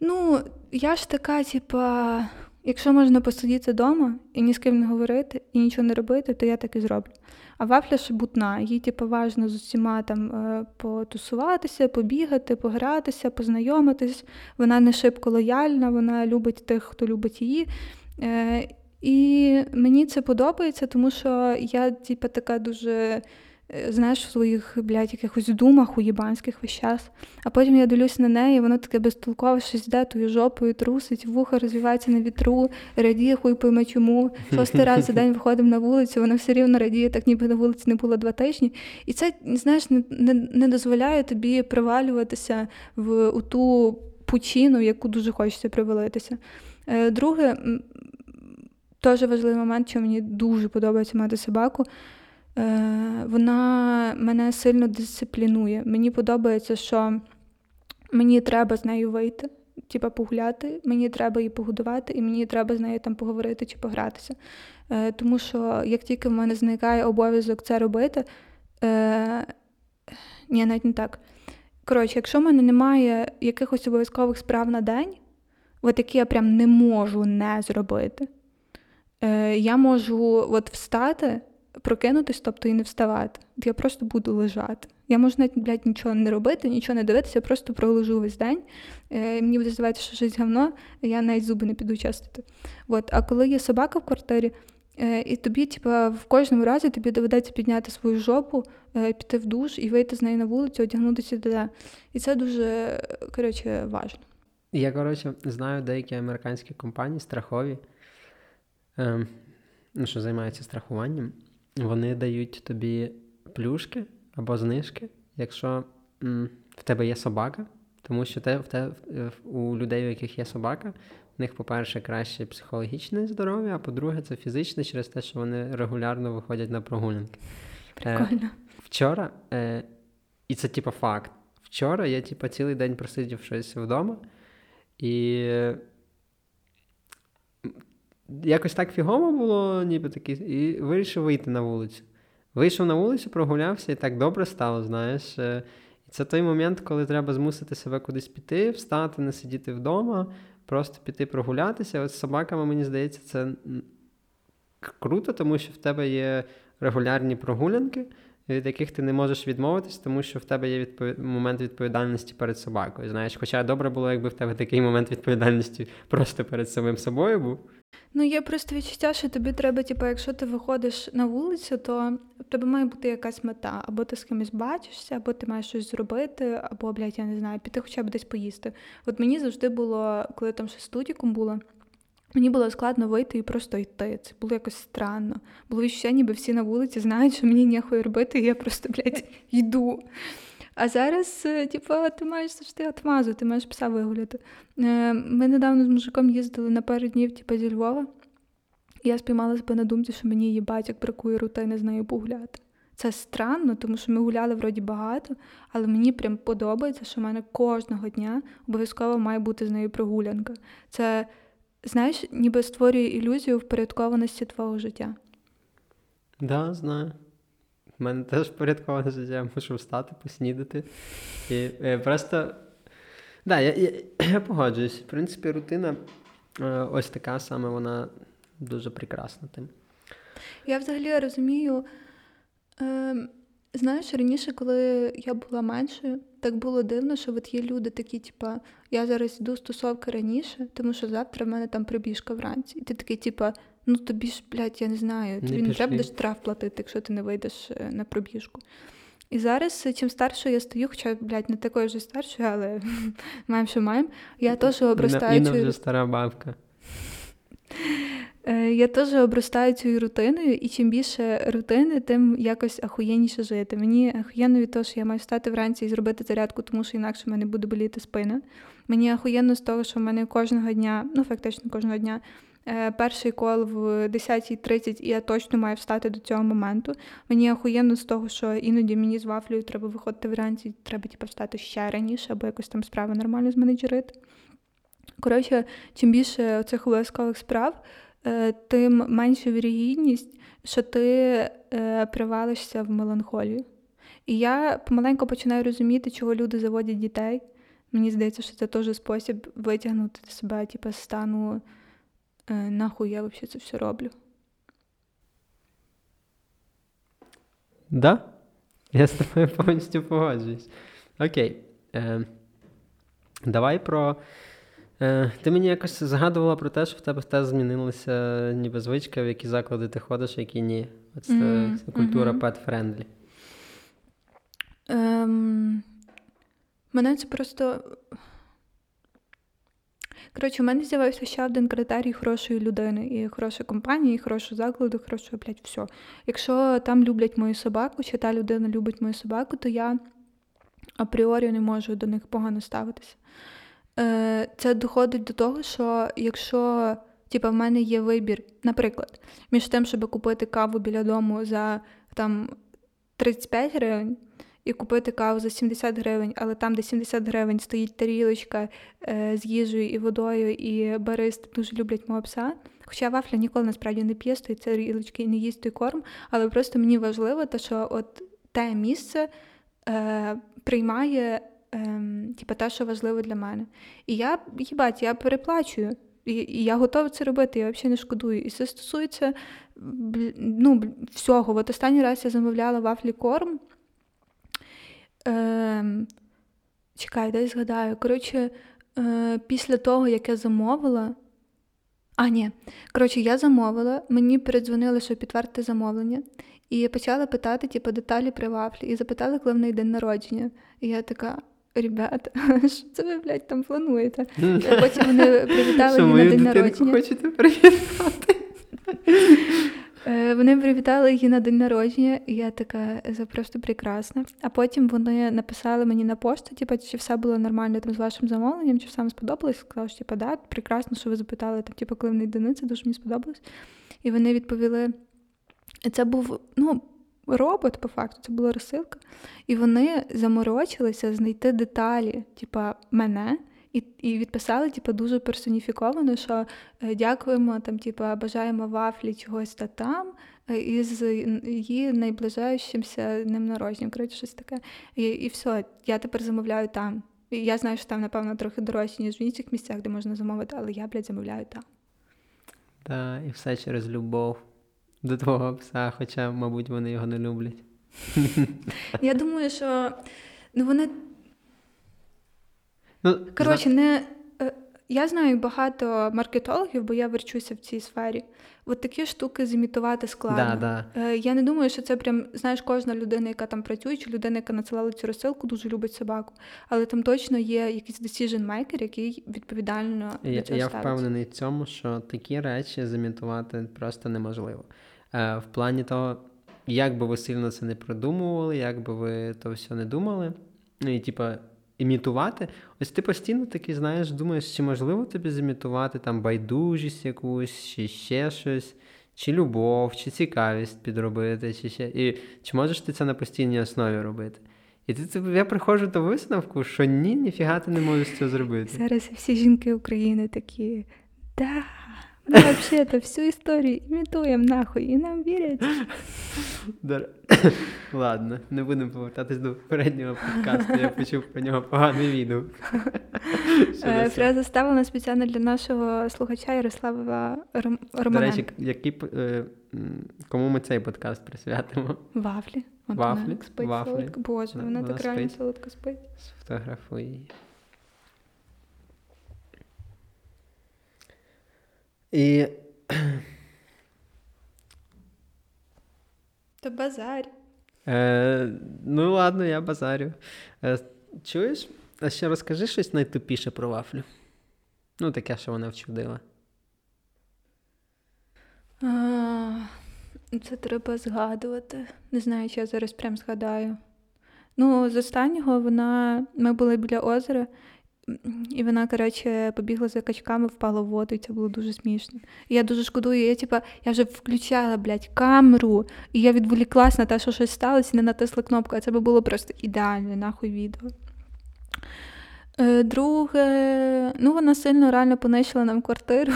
Ну, я ж така, типа. Якщо можна посидіти вдома і ні з ким не говорити, і нічого не робити, то я так і зроблю. А вафля шебутна, їй типу, важно з усіма там е, потусуватися, побігати, погратися, познайомитись. Вона не шибко лояльна, вона любить тих, хто любить її. Е, і мені це подобається, тому що я, типу, така дуже знаєш, в своїх, блядь, якихось думах уєбанських весь час. А потім я дивлюся на неї, воно таке безтолкове, щось йде, тою жопою трусить, вуха розвивається на вітру, радіє, хуй пойме чому. Шостий раз за день виходимо на вулицю, вона все рівно радіє, так ніби на вулиці не було два тижні. І це, знаєш, не, не, не дозволяє тобі привалюватися в у ту пучину, яку дуже хочеться привалитися. Е, друге, теж важливий момент, що мені дуже подобається мати собаку. Е, вона мене сильно дисциплінує. Мені подобається, що мені треба з нею вийти, типа погуляти, мені треба її погодувати, і мені треба з нею там поговорити чи погратися. Е, тому що як тільки в мене зникає обов'язок це робити, е, ні, навіть не так. Коротше, якщо в мене немає якихось обов'язкових справ на день, от які я прям не можу не зробити, я можу от встати прокинутись, тобто і не вставати. Я просто буду лежати. Я можу навіть, блядь, нічого не робити, нічого не дивитися, я просто пролежу весь день. Е, мені буде здаватися, що щось говно, я навіть зуби не піду чистити. От. А коли є собака в квартирі, е, і тобі, типа, в кожному разі тобі доведеться підняти свою жопу, е, піти в душ і вийти з неї на вулицю, одягнутися туди. І це дуже коротше, важливо. Я, коротше, знаю деякі американські компанії страхові, ем, ну, що займаються страхуванням, вони дають тобі плюшки або знижки, якщо м, в тебе є собака, тому що те, в те, у людей, у яких є собака, в них, по-перше, краще психологічне здоров'я, а по-друге, це фізичне через те, що вони регулярно виходять на прогулянки. Прикольно. Е, вчора, е, і це типу факт. Вчора я типу, цілий день просидів щось вдома, і якось так фігово було, ніби такі, і вирішив вийти на вулицю. Вийшов на вулицю, прогулявся, і так добре стало, знаєш. Е, і це той момент, коли треба змусити себе кудись піти, встати, не сидіти вдома, просто піти прогулятися. От з собаками, мені здається, це круто, тому що в тебе є регулярні прогулянки, від яких ти не можеш відмовитись, тому що в тебе є відповід... момент відповідальності перед собакою. Знаєш, Хоча добре було, якби в тебе такий момент відповідальності просто перед самим собою був. Ну, є просто відчуття, що тобі треба, типу, якщо ти виходиш на вулицю, то в тебе має бути якась мета. Або ти з кимось бачишся, або ти маєш щось зробити, або, блядь, я не знаю, піти хоча б десь поїсти. От мені завжди було, коли там ще студіком було, мені було складно вийти і просто йти. Це було якось странно. Було відчуття, ніби всі на вулиці знають, що мені ніхуй робити, і я просто, блядь, йду. А зараз, е, типу, ти маєш завжди отмазу, ти маєш пса вигуляти. Е, ми недавно з мужиком їздили на пару днів, типу, зі Львова, і я спіймала себе на думці, що мені її батьок бракує рутини з нею погуляти. Це странно, тому що ми гуляли вроді багато, але мені прям подобається, що в мене кожного дня обов'язково має бути з нею прогулянка. Це, знаєш, ніби створює ілюзію впорядкованості твого життя. Да, знаю. У мене теж впорядковане життя, я мушу встати, поснідати. І е, просто. Да, я, я, я погоджуюсь. В принципі, рутина е, ось така саме, вона дуже прекрасна тим. Я взагалі розумію. Е, Знаєш, раніше, коли я була меншою, так було дивно, що от є люди такі, типа, я зараз йду стосовки раніше, тому що завтра в мене там прибіжка вранці. І ти такий, типа, ну тобі ж, блядь, я не знаю, тобі не, не треба буде штраф платити, якщо ти не вийдеш е, на пробіжку. І зараз, чим старшою я стою, хоча, блядь, не такою вже старшою, але маємо, що маємо, я теж обростаю. Інна вже стара бабка. Е, я теж обростаю цією рутиною, і чим більше рутини, тим якось ахуєнніше жити. Мені ахуєнно від того, що я маю встати вранці і зробити зарядку, тому що інакше в мене буде боліти спина. Мені ахуєнно з того, що в мене кожного дня, ну фактично кожного дня, е, перший кол в 10.30, і я точно маю встати до цього моменту. Мені ахуєнно з того, що іноді мені з вафлею треба виходити вранці, треба типу, встати ще раніше, або якось там справи нормально зменеджерити. Коротше, чим більше цих обов'язкових справ. Е, тим менша вірогідність, що ти е, привалишся в меланхолію. І я помаленьку починаю розуміти, чого люди заводять дітей. Мені здається, що це теж спосіб витягнути себе, типу, з стану е, нахуй я взагалі це все роблю. Да? Я з тобою повністю погоджуюсь. Окей. Е, Давай про Е, Ти мені якось згадувала про те, що в тебе теж змінилася ніби звичка, в які заклади ти ходиш, які ні. Це mm-hmm. культура pet friendly. Ем, Мене це просто. Коротше, у мене з'явився ще один критерій хорошої людини, і хорошої компанії, і хорошого закладу, хорошого, блядь, все. Якщо там люблять мою собаку, чи та людина любить мою собаку, то я апріорі не можу до них погано ставитися. Е, це доходить до того, що якщо типу, в мене є вибір, наприклад, між тим, щоб купити каву біля дому за там 35 гривень і купити каву за 70 гривень, але там, де 70 гривень, стоїть тарілочка е, з їжею і водою, і баристи дуже люблять мого пса. Хоча вафля ніколи насправді не п'є з тої тарілочки і не їсть той корм, але просто мені важливо, те, що от те місце е, приймає ем, типу, те, що важливо для мене. І я, їбать, я переплачую. І, і я готова це робити, я взагалі не шкодую. І це стосується ну, всього. От останній раз я замовляла вафлі корм. Ем, чекай, дай згадаю. Коротше, е, після того, як я замовила. А, ні. Коротше, я замовила, мені передзвонили, що підтвердити замовлення. І я почала питати, типу, деталі про вафлі. І запитали, коли в неї день народження. І я така. Ребята, що це ви, блядь, там плануєте? А потім вони привітали її на день народження. хочете привітати? Е, Вони привітали її на день народження, і я така це просто прекрасно. А потім вони написали мені на пошту, типу, чи все було нормально там з вашим замовленням, чи все вам сподобалось. Сказала, що типу, да, прекрасно, що ви запитали там, типу, коли в неї це дуже мені сподобалось. І вони відповіли: це був ну, робот, по факту, це була розсилка. І вони заморочилися знайти деталі, типа мене. І, і відписали, типу, дуже персоніфіковано, що е, дякуємо, там, типу, бажаємо вафлі чогось та там, е, із її найближаючимся днем народження. Коротше, щось таке. І, і все, я тепер замовляю там. І я знаю, що там, напевно, трохи дорожче, ніж в інших місцях, де можна замовити, але я, блядь, замовляю там. Так, і все через любов до твого пса, хоча, мабуть, вони його не люблять. Я думаю, що ну, вони Ну, Коротше, не. е, Я знаю багато маркетологів, бо я верчуся в цій сфері. От такі штуки зімітувати складно. Да, да. Е, Я не думаю, що це прям, знаєш, кожна людина, яка там працює, чи людина, яка надсилала цю розсилку, дуже любить собаку. Але там точно є якийсь decision maker, який відповідально до Я, цього я впевнений в цьому, що такі речі замітувати просто неможливо. Е, в плані того, як би ви сильно це не продумували, як би ви то все не думали, ну і типа імітувати. Ось ти постійно такий, знаєш, думаєш, чи можливо тобі зімітувати там байдужість якусь, чи ще щось, чи любов, чи цікавість підробити, чи ще. І чи можеш ти це на постійній основі робити? І ти, я приходжу до висновку, що ні, ніфіга ти не можеш цього зробити. Зараз всі жінки України такі. Да, ми взагалі всю історію імітуємо нахуй, і нам вірять. Ладно, не будемо повертатись до попереднього подкасту. Я почув про нього поганий відео. Е, Фраза ставлена спеціально для нашого слухача Ярослава Ром... До речі, які, е, кому ми цей подкаст присвятимо? Вафлі. Вафлі, Вона спить вафлі. солодко. Боже, вона, вона так реально солодко спить. Сфотографуй її. І Та базар. Е, ну, ладно, я базарю. Е, чуєш? А ще розкажи щось найтупіше про вафлю. Ну, таке, що вона вчудила. А, Це треба згадувати. Не знаю, чи я зараз прям згадаю. Ну, з останнього вона. Ми були біля озера, і вона, коротше, побігла за качками, впала в воду, і це було дуже смішно. І я дуже шкодую. Я, типа, я вже включала, блядь, камеру, і я відволіклась на те, що щось сталося, і не натисла кнопку, а це би було просто ідеальне, нахуй відео. Е, Друге, ну вона сильно реально понищила нам квартиру.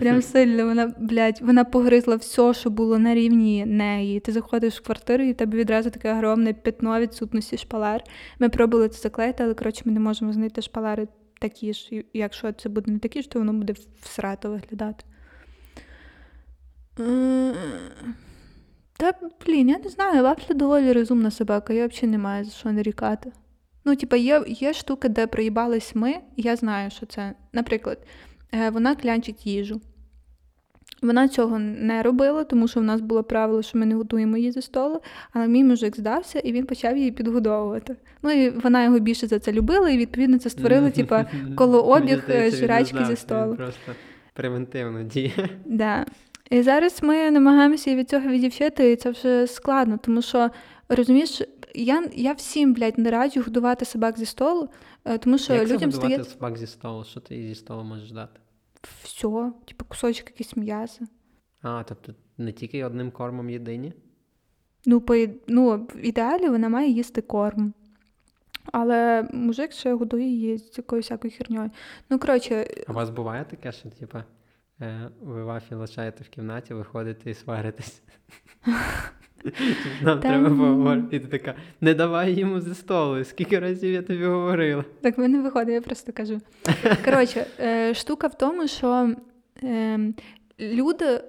Прям сильно вона, блядь, вона погризла все, що було на рівні неї. Ти заходиш в квартиру, і в тебе відразу таке огромне пятно відсутності шпалер. Ми пробували це заклеїти, але коротше ми не можемо знайти шпалери такі ж. І Якщо це буде не такі ж, то воно буде всрато виглядати. Е, Та, блін, я не знаю, вафля доволі розумна собака, я взагалі не маю за що нарікати. Ну, типа, є, є штуки, де проїбались ми, я знаю, що це. Наприклад, е, вона клянчить їжу. Вона цього не робила, тому що в нас було правило, що ми не готуємо її зі столу, але мій мужик здався і він почав її підгодовувати. Ну і вона його більше за це любила, і відповідно це створило, типа, колообіг, е, жрачки зі столу. Просто превентивно діє. Да. І зараз ми намагаємося від цього відівчити, і це вже складно, тому що розумієш, я, я всім, блядь, не раджу годувати собак зі столу, е, тому що Як людям годувати стає собак зі столу? Що ти зі столу можеш дати? все, типу кусочок якийсь м'яса. А, тобто не тільки одним кормом єдині? Ну, по, ну, в ідеалі вона має їсти корм. Але мужик ще годує її з якоюсь всякою херньою. Ну, коротше, А у вас буває таке, що типа е, ви вафі лишаєте в кімнаті, виходите і сваритесь? Нам Там- треба поговорити. І ти така, не давай йому зі столу. Скільки разів я тобі говорила? Так мене виходить, я просто кажу. Коротше, е, штука в тому, що е, люди,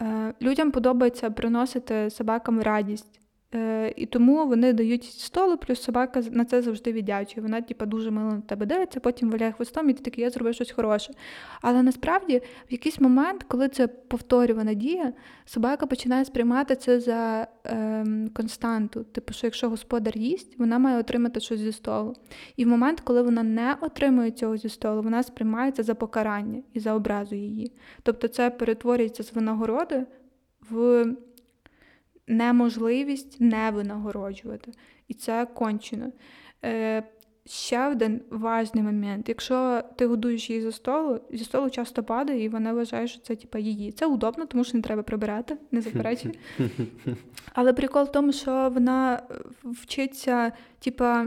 е, людям подобається приносити собакам радість. Е, і тому вони дають столу, плюс собака на це завжди віддячує. Вона, типу, дуже мило на тебе дивиться, потім валяє хвостом, і ти такий, я зробив щось хороше. Але насправді, в якийсь момент, коли це повторювана дія, собака починає сприймати це за ем, константу. Типу, що якщо господар їсть, вона має отримати щось зі столу. І в момент, коли вона не отримує цього зі столу, вона сприймається за покарання і за образу її. Тобто це перетворюється з винагороди в неможливість не винагороджувати. І це кончено. Е, ще один важний момент. Якщо ти годуєш її зі столу, зі столу часто падає, і вона вважає, що це типа її. Це удобно, тому що не треба прибирати, не заперечує. Але прикол в тому, що вона е, вчиться, типа.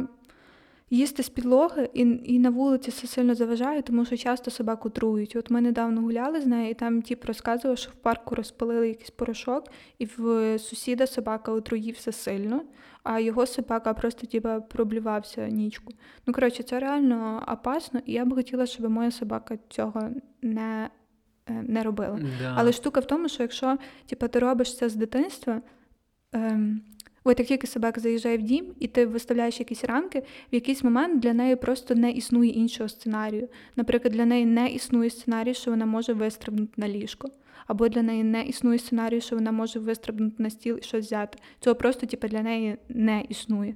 Їсти з підлоги і, і на вулиці це сильно заважає, тому що часто собаку трують. От ми недавно гуляли з нею, і там тіп розказував, що в парку розпалили якийсь порошок, і в сусіда собака отруївся сильно, а його собака просто типа проблювався нічку. Ну коротше, це реально опасно, і я б хотіла, щоб моя собака цього не, е, не робила. Да. Але штука в тому, що якщо типу, ти робиш це з дитинства, ем, от як тільки собака заїжджає в дім, і ти виставляєш якісь рамки, в якийсь момент для неї просто не існує іншого сценарію. Наприклад, для неї не існує сценарій, що вона може вистрибнути на ліжко. Або для неї не існує сценарій, що вона може вистрибнути на стіл і щось взяти. Цього просто типу, для неї не існує.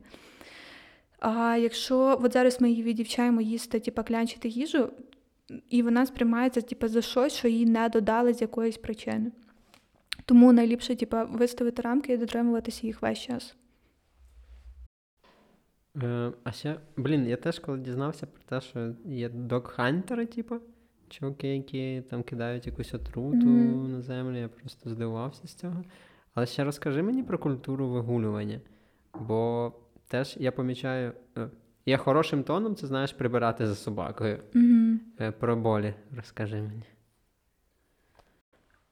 А якщо от зараз ми її відівчаємо їсти, типу, клянчити їжу, і вона сприймається типу, за щось, що їй не додали з якоїсь причини. Тому найліпше типу, виставити рамки і дотримуватися їх весь час. Е, а ще, блін, я теж коли дізнався про те, що є док-хантери, типу, чуваки, які там кидають якусь отруту Мгм. на землю, я просто здивувався з цього. Але ще розкажи мені про культуру вигулювання. Бо теж я помічаю, е, я хорошим тоном, це знаєш, прибирати за собакою. Е, Про болі розкажи мені.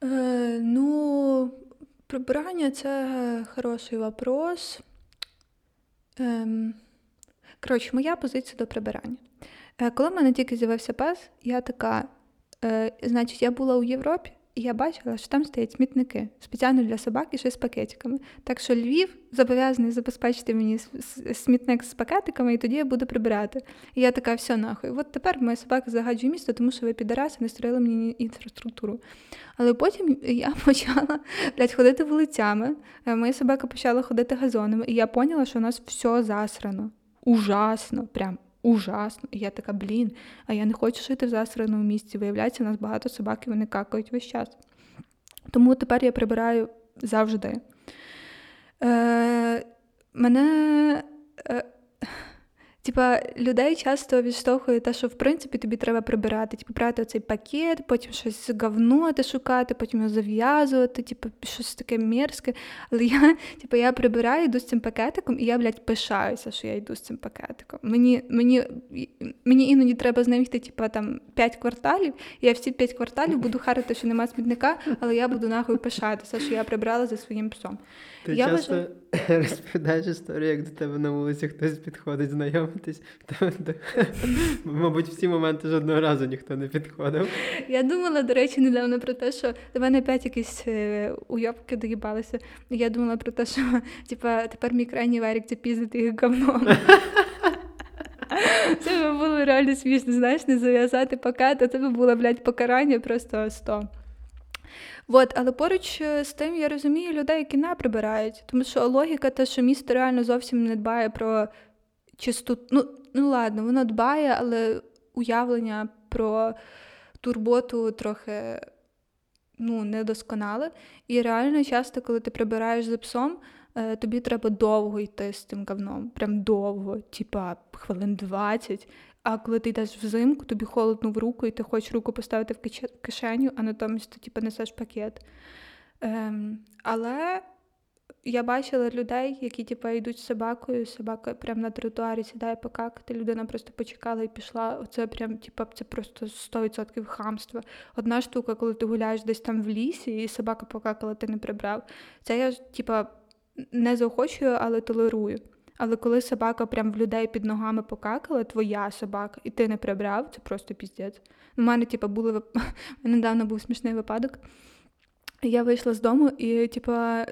Е, ну, прибирання це хороший вопрос. Ем, коротше, моя позиція до прибирання. Е, коли в мене тільки з'явився пес, я така, е, значить, я була у Європі, і я бачила, що там стоять смітники спеціально для собак і ще з пакетиками. Так що Львів зобов'язаний забезпечити мені смітник з пакетиками, і тоді я буду прибирати. І я така, все нахуй. От тепер моя собака загаджує місто, тому що ви підараси не строїли мені інфраструктуру. Але потім я почала блядь, ходити вулицями. е, Моя собака почала ходити газонами, і я поняла, що у нас все засрано. Ужасно, прям ужасно. І я така, блін, а я не хочу жити в засраному місці. Виявляється, у нас багато собак і вони какають весь час. Тому тепер я прибираю завжди. Е, мене. Е, Типа, людей часто відштовхує те, що в принципі тобі треба прибирати, типу, брати оцей пакет, потім щось говно шукати, потім його зав'язувати, типу, щось таке мерзке. Але я, типу, я прибираю, йду з цим пакетиком, і я, блядь, пишаюся, що я йду з цим пакетиком. Мені, мені, мені іноді треба з ним йти, типу, там, 5 кварталів, і я всі 5 кварталів буду харити, що нема смітника, але я буду нахуй пишатися, що я прибрала за своїм псом. Ти Я часто розповідаєш історію, як до тебе на вулиці хтось підходить та- Мабуть, в ці моменти жодного разу ніхто не підходив. Я думала, до речі, недавно про те, що до мене опять якісь е, уйобки доїбалися. Я думала про те, що типа, тепер мій крайній варік це піздити їх говном. Це би було реально смішно, знаєш, не зав'язати пакет, а це би було, блядь, покарання просто 100. От, але поруч е, з тим я розумію людей, які не прибирають. Тому що логіка те, що місто реально зовсім не дбає про чистоту. Ну, ну ладно, воно дбає, але уявлення про турботу трохи ну, недосконале. І реально часто, коли ти прибираєш за псом, е, тобі треба довго йти з тим говном. Прям довго, типа хвилин 20. А коли ти йдеш взимку, тобі холодно в руку, і ти хочеш руку поставити в кишеню, а натомість ти типу, несеш пакет. Ем, але я бачила людей, які типу, йдуть з собакою, собака прямо на тротуарі сідає покакати, людина просто почекала і пішла. Оце прям, типу, це просто 100% хамство. Одна штука, коли ти гуляєш десь там в лісі, і собака покакала, ти не прибрав. Це я, типа, не заохочую, але толерую. Але коли собака прям в людей під ногами покакала, твоя собака, і ти не прибрав, це просто піздець. У мене, типу, були недавно був смішний випадок. Я вийшла з дому, і, типу,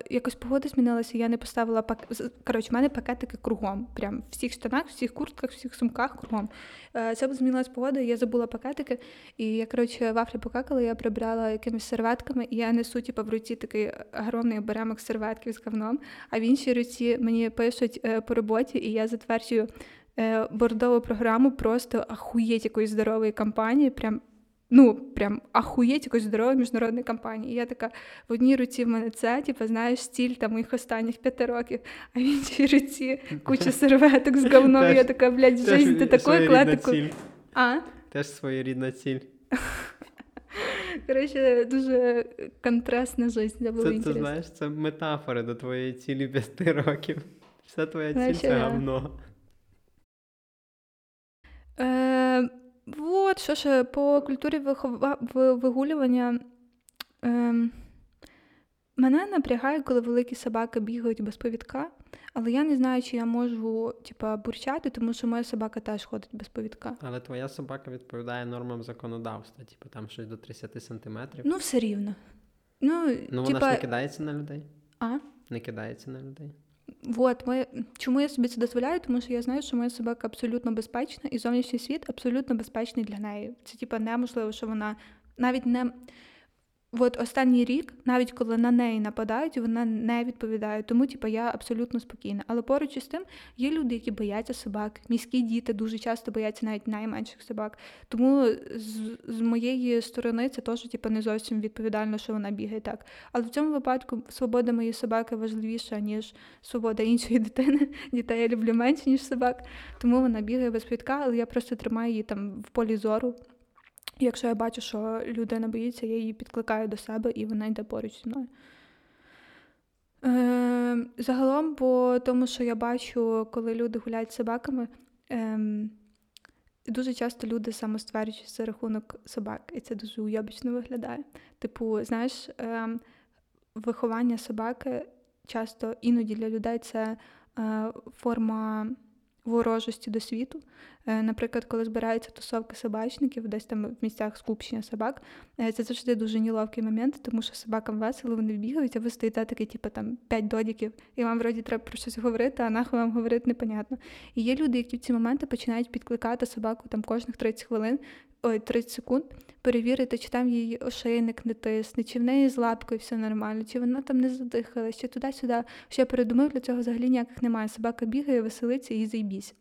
якось погода змінилася, я не поставила пак... Коротше, в мене пакетики кругом. Прям в всіх штанах, в всіх куртках, в всіх сумках кругом. Е, це змінилася погода, я забула пакетики, і я, коротше, вафлі покакала, я прибрала якимись серветками, і я несу, типу, в руці такий огромний оберемок серветків з говном, а в іншій руці мені пишуть е, по роботі, і я затверджую е, бордову програму просто ахуєть якоїсь здорової компанії. Прям ну, прям ахуєть якоїсь здорової міжнародної компанії. І я така, в одній руці в мене це, типу, знаєш, стіль там моїх останніх п'яти років, а в іншій руці куча серветок з говном. Я така, блядь, жизнь, ти такою клетикою. А? Теж своєрідна ціль. Коротше, дуже контрастна життя це було Це, інтересно. це знаєш, це метафори до твоєї цілі п'яти років. Вся твоя Знаєш, ціль це я- говно. Е, От, що ж, по культурі вихова... вигулювання. Е, мене напрягає, коли великі собаки бігають без повідка, але я не знаю, чи я можу типа, бурчати, тому що моя собака теж ходить без повідка. Але твоя собака відповідає нормам законодавства, типу там щось до 30 сантиметрів. Ну, все рівно. Ну, Ну, вона ж не кидається на людей. а? Не кидається на людей. Вот, ми чому я собі це дозволяю? Тому що я знаю, що моя собака абсолютно безпечна, і зовнішній світ абсолютно безпечний для неї. Це типа неможливо, що вона навіть не. От останній рік, навіть коли на неї нападають, вона не відповідає. Тому, типа, я абсолютно спокійна. Але поруч із тим є люди, які бояться собак. Міські діти дуже часто бояться навіть найменших собак. Тому з, з моєї сторони це теж типа, не зовсім відповідально, що вона бігає так. Але в цьому випадку свобода моєї собаки важливіша, ніж свобода іншої дитини. Дітей я люблю менше, ніж собак. Тому вона бігає без повідка, але я просто тримаю її там в полі зору. Якщо я бачу, що людина боїться, я її підкликаю до себе і вона йде поруч зі мною. Е, загалом, по тому, що я бачу, коли люди гуляють з собаками, е, дуже часто люди самостверджують за рахунок собак, і це дуже уйобічно виглядає. Типу, знаєш, е, виховання собаки часто іноді для людей це е, форма ворожості до світу. Е, Наприклад, коли збираються тусовки собачників, десь там в місцях скупчення собак, е, це завжди дуже неловкий момент, тому що собакам весело, вони бігають, а ви стоїте такий, типу, там п'ять додіків, і вам вроді треба про щось говорити, а нахуй вам говорити непонятно. І є люди, які в ці моменти починають підкликати собаку там кожних 30 хвилин, ой, 30 секунд, перевірити, чи там її ошейник не тисне, чи в неї з лапкою все нормально, чи вона там не задихалась, чи туди-сюди. Ще передумов для цього взагалі ніяких немає. Собака бігає, веселиться і зайбісь.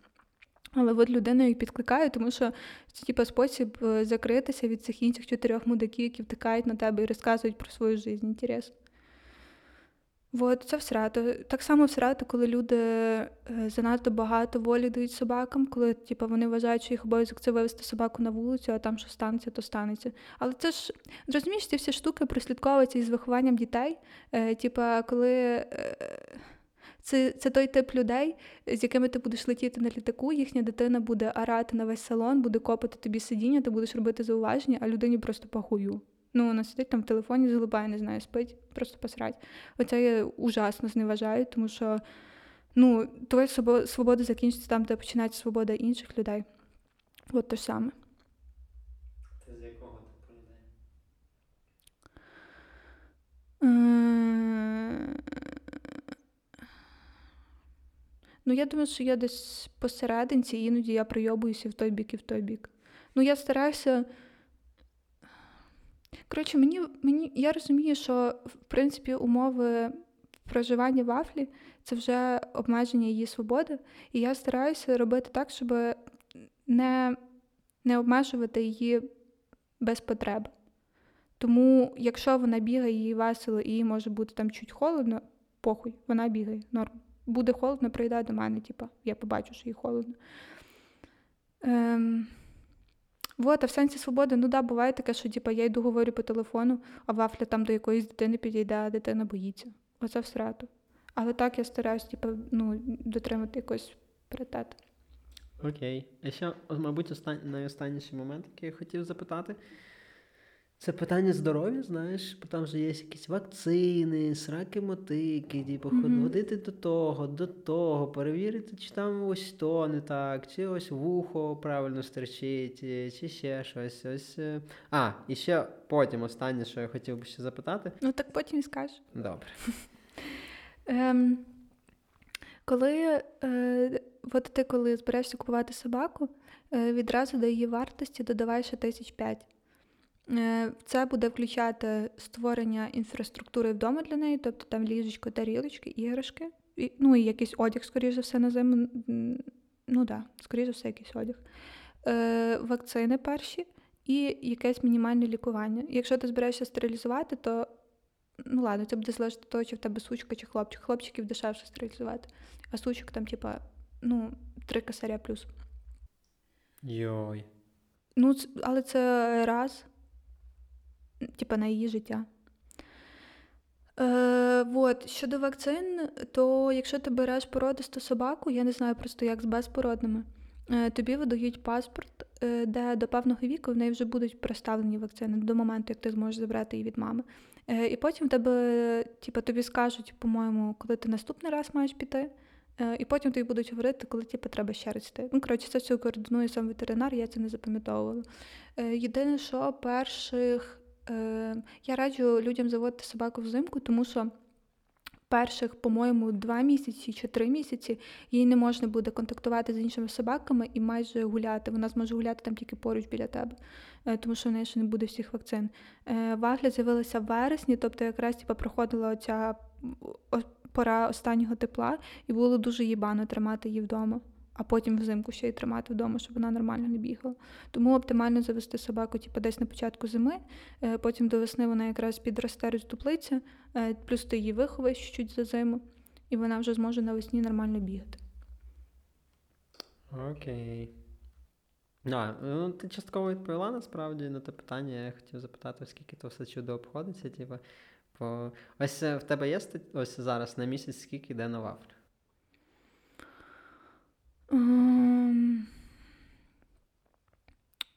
Але от людину їх підкликаю, тому що це типу, спосіб е, закритися від цих інших чотирьох мудаків, які втикають на тебе і розказують про свою життя. Інтерес. От, це всрато. Так само всрато, коли люди е, занадто багато волі дають собакам, коли типу, вони вважають, що їх обов'язок це вивести собаку на вулицю, а там що станеться, то станеться. Але це ж розумієш, ці всі штуки прослідковуються із вихованням дітей. Е, типа, коли. Е, це, це той тип людей, з якими ти будеш летіти на літаку, їхня дитина буде орати на весь салон, буде копати тобі сидіння, ти будеш робити зауваження, а людині просто похую. Ну, вона сидить там в телефоні, залипає, не знаю, спить, просто посрать. Оце я ужасно зневажаю, тому що ну, твоя свобода закінчиться там, де починається свобода інших людей. От те ж саме. Це з якого типу людей? Ну, я думаю, що я десь посерединці, іноді я прийобуюся в той бік і в той бік. Ну, я стараюся. Коротше, мені, мені я розумію, що в принципі умови проживання вафлі це вже обмеження її свободи. І я стараюся робити так, щоб не, не обмежувати її без потреби. Тому, якщо вона бігає, їй весело і їй може бути там чуть холодно, похуй, вона бігає, норм. Буде холодно, прийде до мене, типа, я побачу, що їй холодно. Ем, вот, а в сенсі свободи, ну да, буває таке, що типа, я йду говорю по телефону, а вафля там до якоїсь дитини підійде, а дитина боїться. Оце всрато. Але так я стараюсь, типа, ну, дотримати якось паритет. Окей. А ще, мабуть, остан... найостанніший момент, який я хотів запитати. Це питання здоров'я, знаєш, бо там же є якісь вакцини, сраки мотики, типу, Мгм. ходити до того, до того, перевірити, чи там ось то не так, чи ось вухо правильно стерчить, е, чи ще щось. Ось. е. А, і ще потім останнє, що я хотів би ще запитати. Ну так потім і скажеш. Добре. Ем, коли е, от ти коли збираєшся купувати собаку, е, відразу до її вартості додавай ще тисяч п'ять. Е, Це буде включати створення інфраструктури вдома для неї, тобто там ліжечко, тарілочки, іграшки, і, ну і якийсь одяг, скоріш за все, на зиму. Ну так, да, скоріш за все, якийсь одяг. Е, Вакцини перші і якесь мінімальне лікування. Якщо ти збираєшся стерилізувати, то ну ладно, це буде залежати від того, чи в тебе сучка чи хлопчик. Хлопчиків дешевше стерилізувати, а сучок там, типа, ну, три косаря плюс. Йой. Ну, але це раз, типа, на її життя. Е, вот. Щодо вакцин, то якщо ти береш породисту собаку, я не знаю просто як з безпородними, е, тобі видають паспорт, е, де до певного віку в неї вже будуть представлені вакцини до моменту, як ти зможеш забрати її від мами. Е, і потім тебе, типа, тобі скажуть, по-моєму, коли ти наступний раз маєш піти. Е, І потім тобі будуть говорити, коли типу, треба ще раз йти. Ну, коротше, це все координує сам ветеринар, я це не запам'ятовувала. Е, Єдине, що перших е, я раджу людям заводити собаку взимку, тому що перших, по-моєму, два місяці чи три місяці їй не можна буде контактувати з іншими собаками і майже гуляти. Вона зможе гуляти там тільки поруч біля тебе, е, тому що в неї ще не буде всіх вакцин. Е, Вагля з'явилася в вересні, тобто якраз типу, проходила оця пора останнього тепла, і було дуже їбано тримати її вдома, а потім взимку ще й тримати вдома, щоб вона нормально не бігала. Тому оптимально завести собаку типу, десь на початку зими, е, потім до весни вона якраз підросте роздуплиться, е, плюс ти її виховаєш чуть за зиму, і вона вже зможе навесні нормально бігати. Окей. А, ну, ти частково відповіла насправді на те питання. Я хотів запитати, скільки то все чудо обходиться. Типу. Ось е, в тебе є ось зараз на місяць, скільки йде на вафлю? Ем,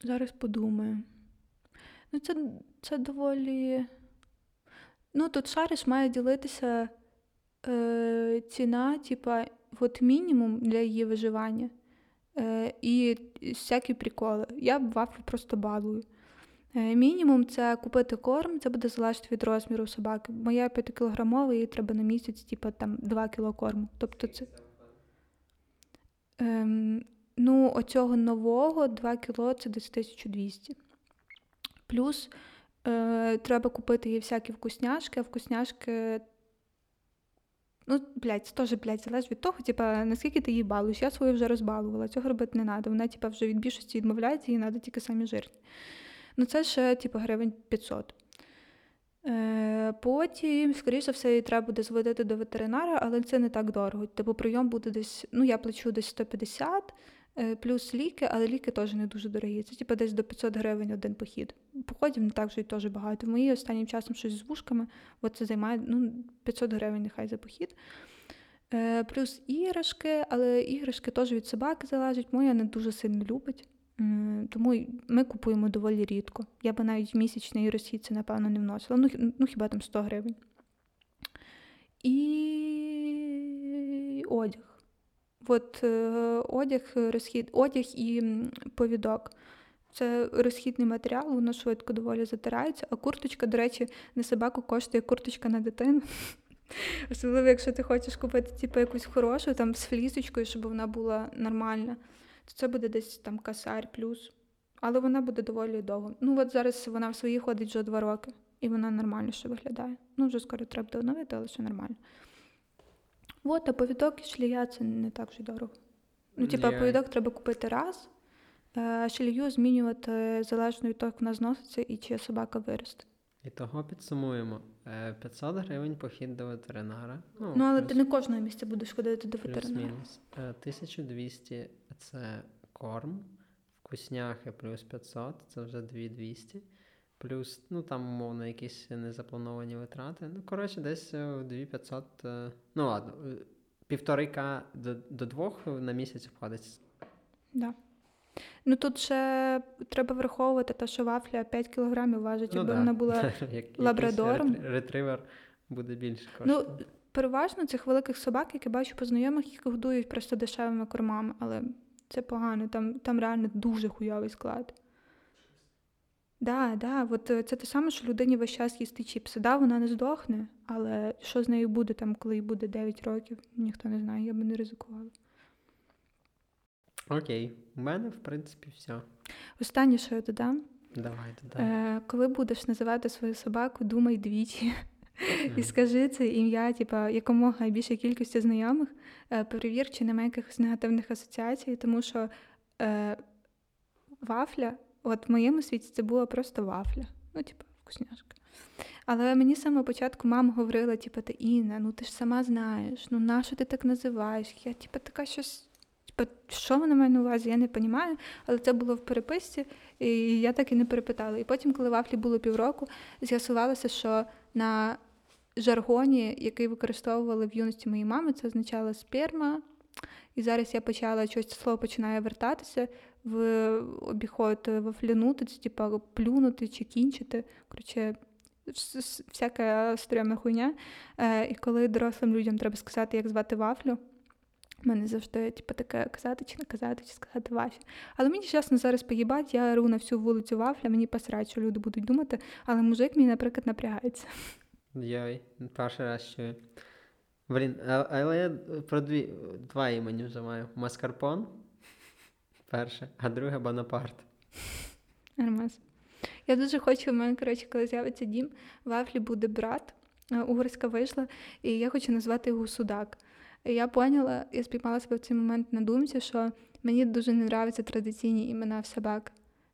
Зараз подумаю. Ну, це, це доволі. Ну, тут шариш має ділитися е, ціна, типа, от мінімум для її виживання. Е, і всякі приколи. Я вафлю просто балую. Е, мінімум це купити корм, це буде залежати від розміру собаки. Моя 5-кілограмова, їй треба на місяць, типа, там 2 кіло корму. Тобто це. Ем, ну, оцього нового 2 кіло це десь 1200. Плюс е, треба купити їй всякі вкусняшки, а вкусняшки. Ну, блядь, це теж, блядь, залежить від того, типа, наскільки ти її балуєш. Я свою вже розбалувала, цього робити не треба. Вона, типа, вже від більшості відмовляється, їй треба тільки самі жирні. Ну, це ще, типу, гривень 500. Е, потім, скоріше все, її треба буде зводити до ветеринара, але це не так дорого. Типу прийом буде десь, ну я плачу десь 150, е, плюс ліки, але ліки теж не дуже дорогі. Це типу десь до 500 гривень один похід. Походів не так вже й теж багато. Мої останнім часом щось з вушками, от це займає ну, 500 гривень нехай за похід. Е, плюс іграшки, але іграшки теж від собаки залежать. Моя не дуже сильно любить. Тому ми купуємо доволі рідко. Я би навіть в місячний розхід напевно, не вносила. Ну, ну хіба там 100 гривень. І одяг. От е, одяг, розхід, одяг і повідок. Це розхідний матеріал, воно швидко доволі затирається. А курточка, до речі, на собаку коштує курточка на дитину. Особливо, якщо ти хочеш купити типу, якусь хорошу, там з флісочкою, щоб вона була нормальна, то це буде десь там касарь плюс. Але вона буде доволі довго. Ну, от зараз вона в свої ходить вже два роки, і вона нормально ще виглядає. Ну, вже скоро треба буде оновити, але ще нормально. От, а повідок і шлія це не так вже дорого. Ну, типа, Я- повідок треба купити раз, е, а шлію змінювати залежно від того, як вона зноситься і чи собака виросте. І того підсумуємо. Е, 500 гривень похід до ветеринара. Ну, Ну, але плюс- ти не кожного місця будеш ходити до ветеринара. Плюс-мінус. Е, 1200 це корм, вкусняхи плюс 500, це вже 2200. Плюс, ну там, умовно, якісь незаплановані витрати. Ну, коротше, десь е, 2500. е, Ну ладно, е, півтори К до, до двох на місяць входить. Да. Ну тут ще треба враховувати те, що вафля 5 кілограмів важить, якби да. вона була. Лабрадором. ретри- Ретривер буде більше Ну, коштувати. Переважно цих великих собак, які бачу по знайомих, їх годують просто дешевими кормами, але це погано, там, там реально дуже хуйовий склад. Да, да, от е, це те саме, що людині весь час їсти чіпси. Да, вона не здохне, але що з нею буде там, коли їй буде 9 років, ніхто не знає, я би не ризикувала. Окей, у мене, в принципі, все. Останнє, що я додам, Давайте, да. е, коли будеш називати свою собаку, думай двічі. І скажи це ім'я, типа, якомога більшій кількості знайомих, е, перевір, чи немає якихось негативних асоціацій, тому що е, вафля, от в моєму світі це була просто вафля. Ну, типа, вкусняшка. Але мені з самого початку мама говорила, типа, ти Інна, ну ти ж сама знаєш, ну нащо ти так називаєш? Я, типа, така щось. Що вона має на увазі, я не розумію, але це було в переписці, і я так і не перепитала. І потім, коли вафлі було півроку, з'ясувалося, що на жаргоні, який використовували в юності моєї мами, це означало сперма. І зараз я почала щось слово починає вертатися в обіход вафлянути, це типа плюнути чи кінчити. Коротше, вс- вс- всяка стрьомна хуйня. Е, і коли дорослим людям треба сказати, як звати вафлю, в мене завжди типу, таке казати чи не казати, чи сказати вафлю. Але мені чесно зараз поїбать, я ору на всю вулицю вафля, мені посрать, що люди будуть думати, але мужик мій, наприклад, напрягається. Йой, перший раз чую. Блін, але я про дві, два імені вже маю. Маскарпон. Перше, а друге Бонапарт. Нормас. Я дуже хочу, в мене, коротше, коли з'явиться дім, вафлі буде брат. е, Угорська вийшла, і я хочу назвати його Судак. І я поняла, я спіймала себе в цей момент на думці, що мені дуже не нравляться традиційні імена в собак.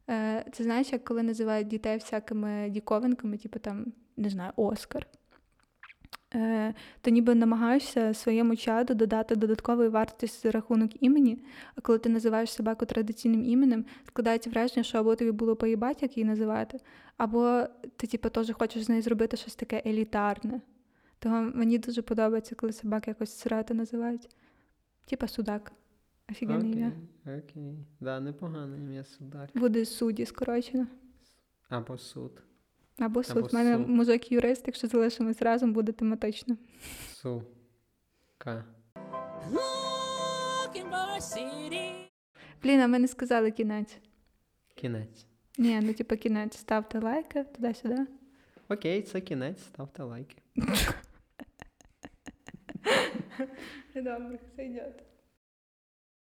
Е, Це знаєш, як коли називають дітей всякими діковинками, типу там, не знаю, Оскар. Е, То ніби намагаєшся своєму чаду додати додаткової вартості за рахунок імені, а коли ти називаєш собаку традиційним іменем, складається враження, що або тобі було поїбать, як її називати, або ти, типу, теж хочеш з нею зробити щось таке елітарне. Того мені дуже подобається, коли собак якось срати називають. Типа судак. Офігенне Окей, ім'я. окей. Да, непогане ім'я судак. Буде судді скорочено. Або суд. Або суд. Або У мене суд. мужик юрист, якщо залишимось разом, буде тематично. Су. Ка. Looking for a city. Блін, а ми не сказали кінець. Кінець. Ні, ну типа кінець. Ставте лайки туди-сюди. Окей, це кінець, ставте лайки. Добре, все йде.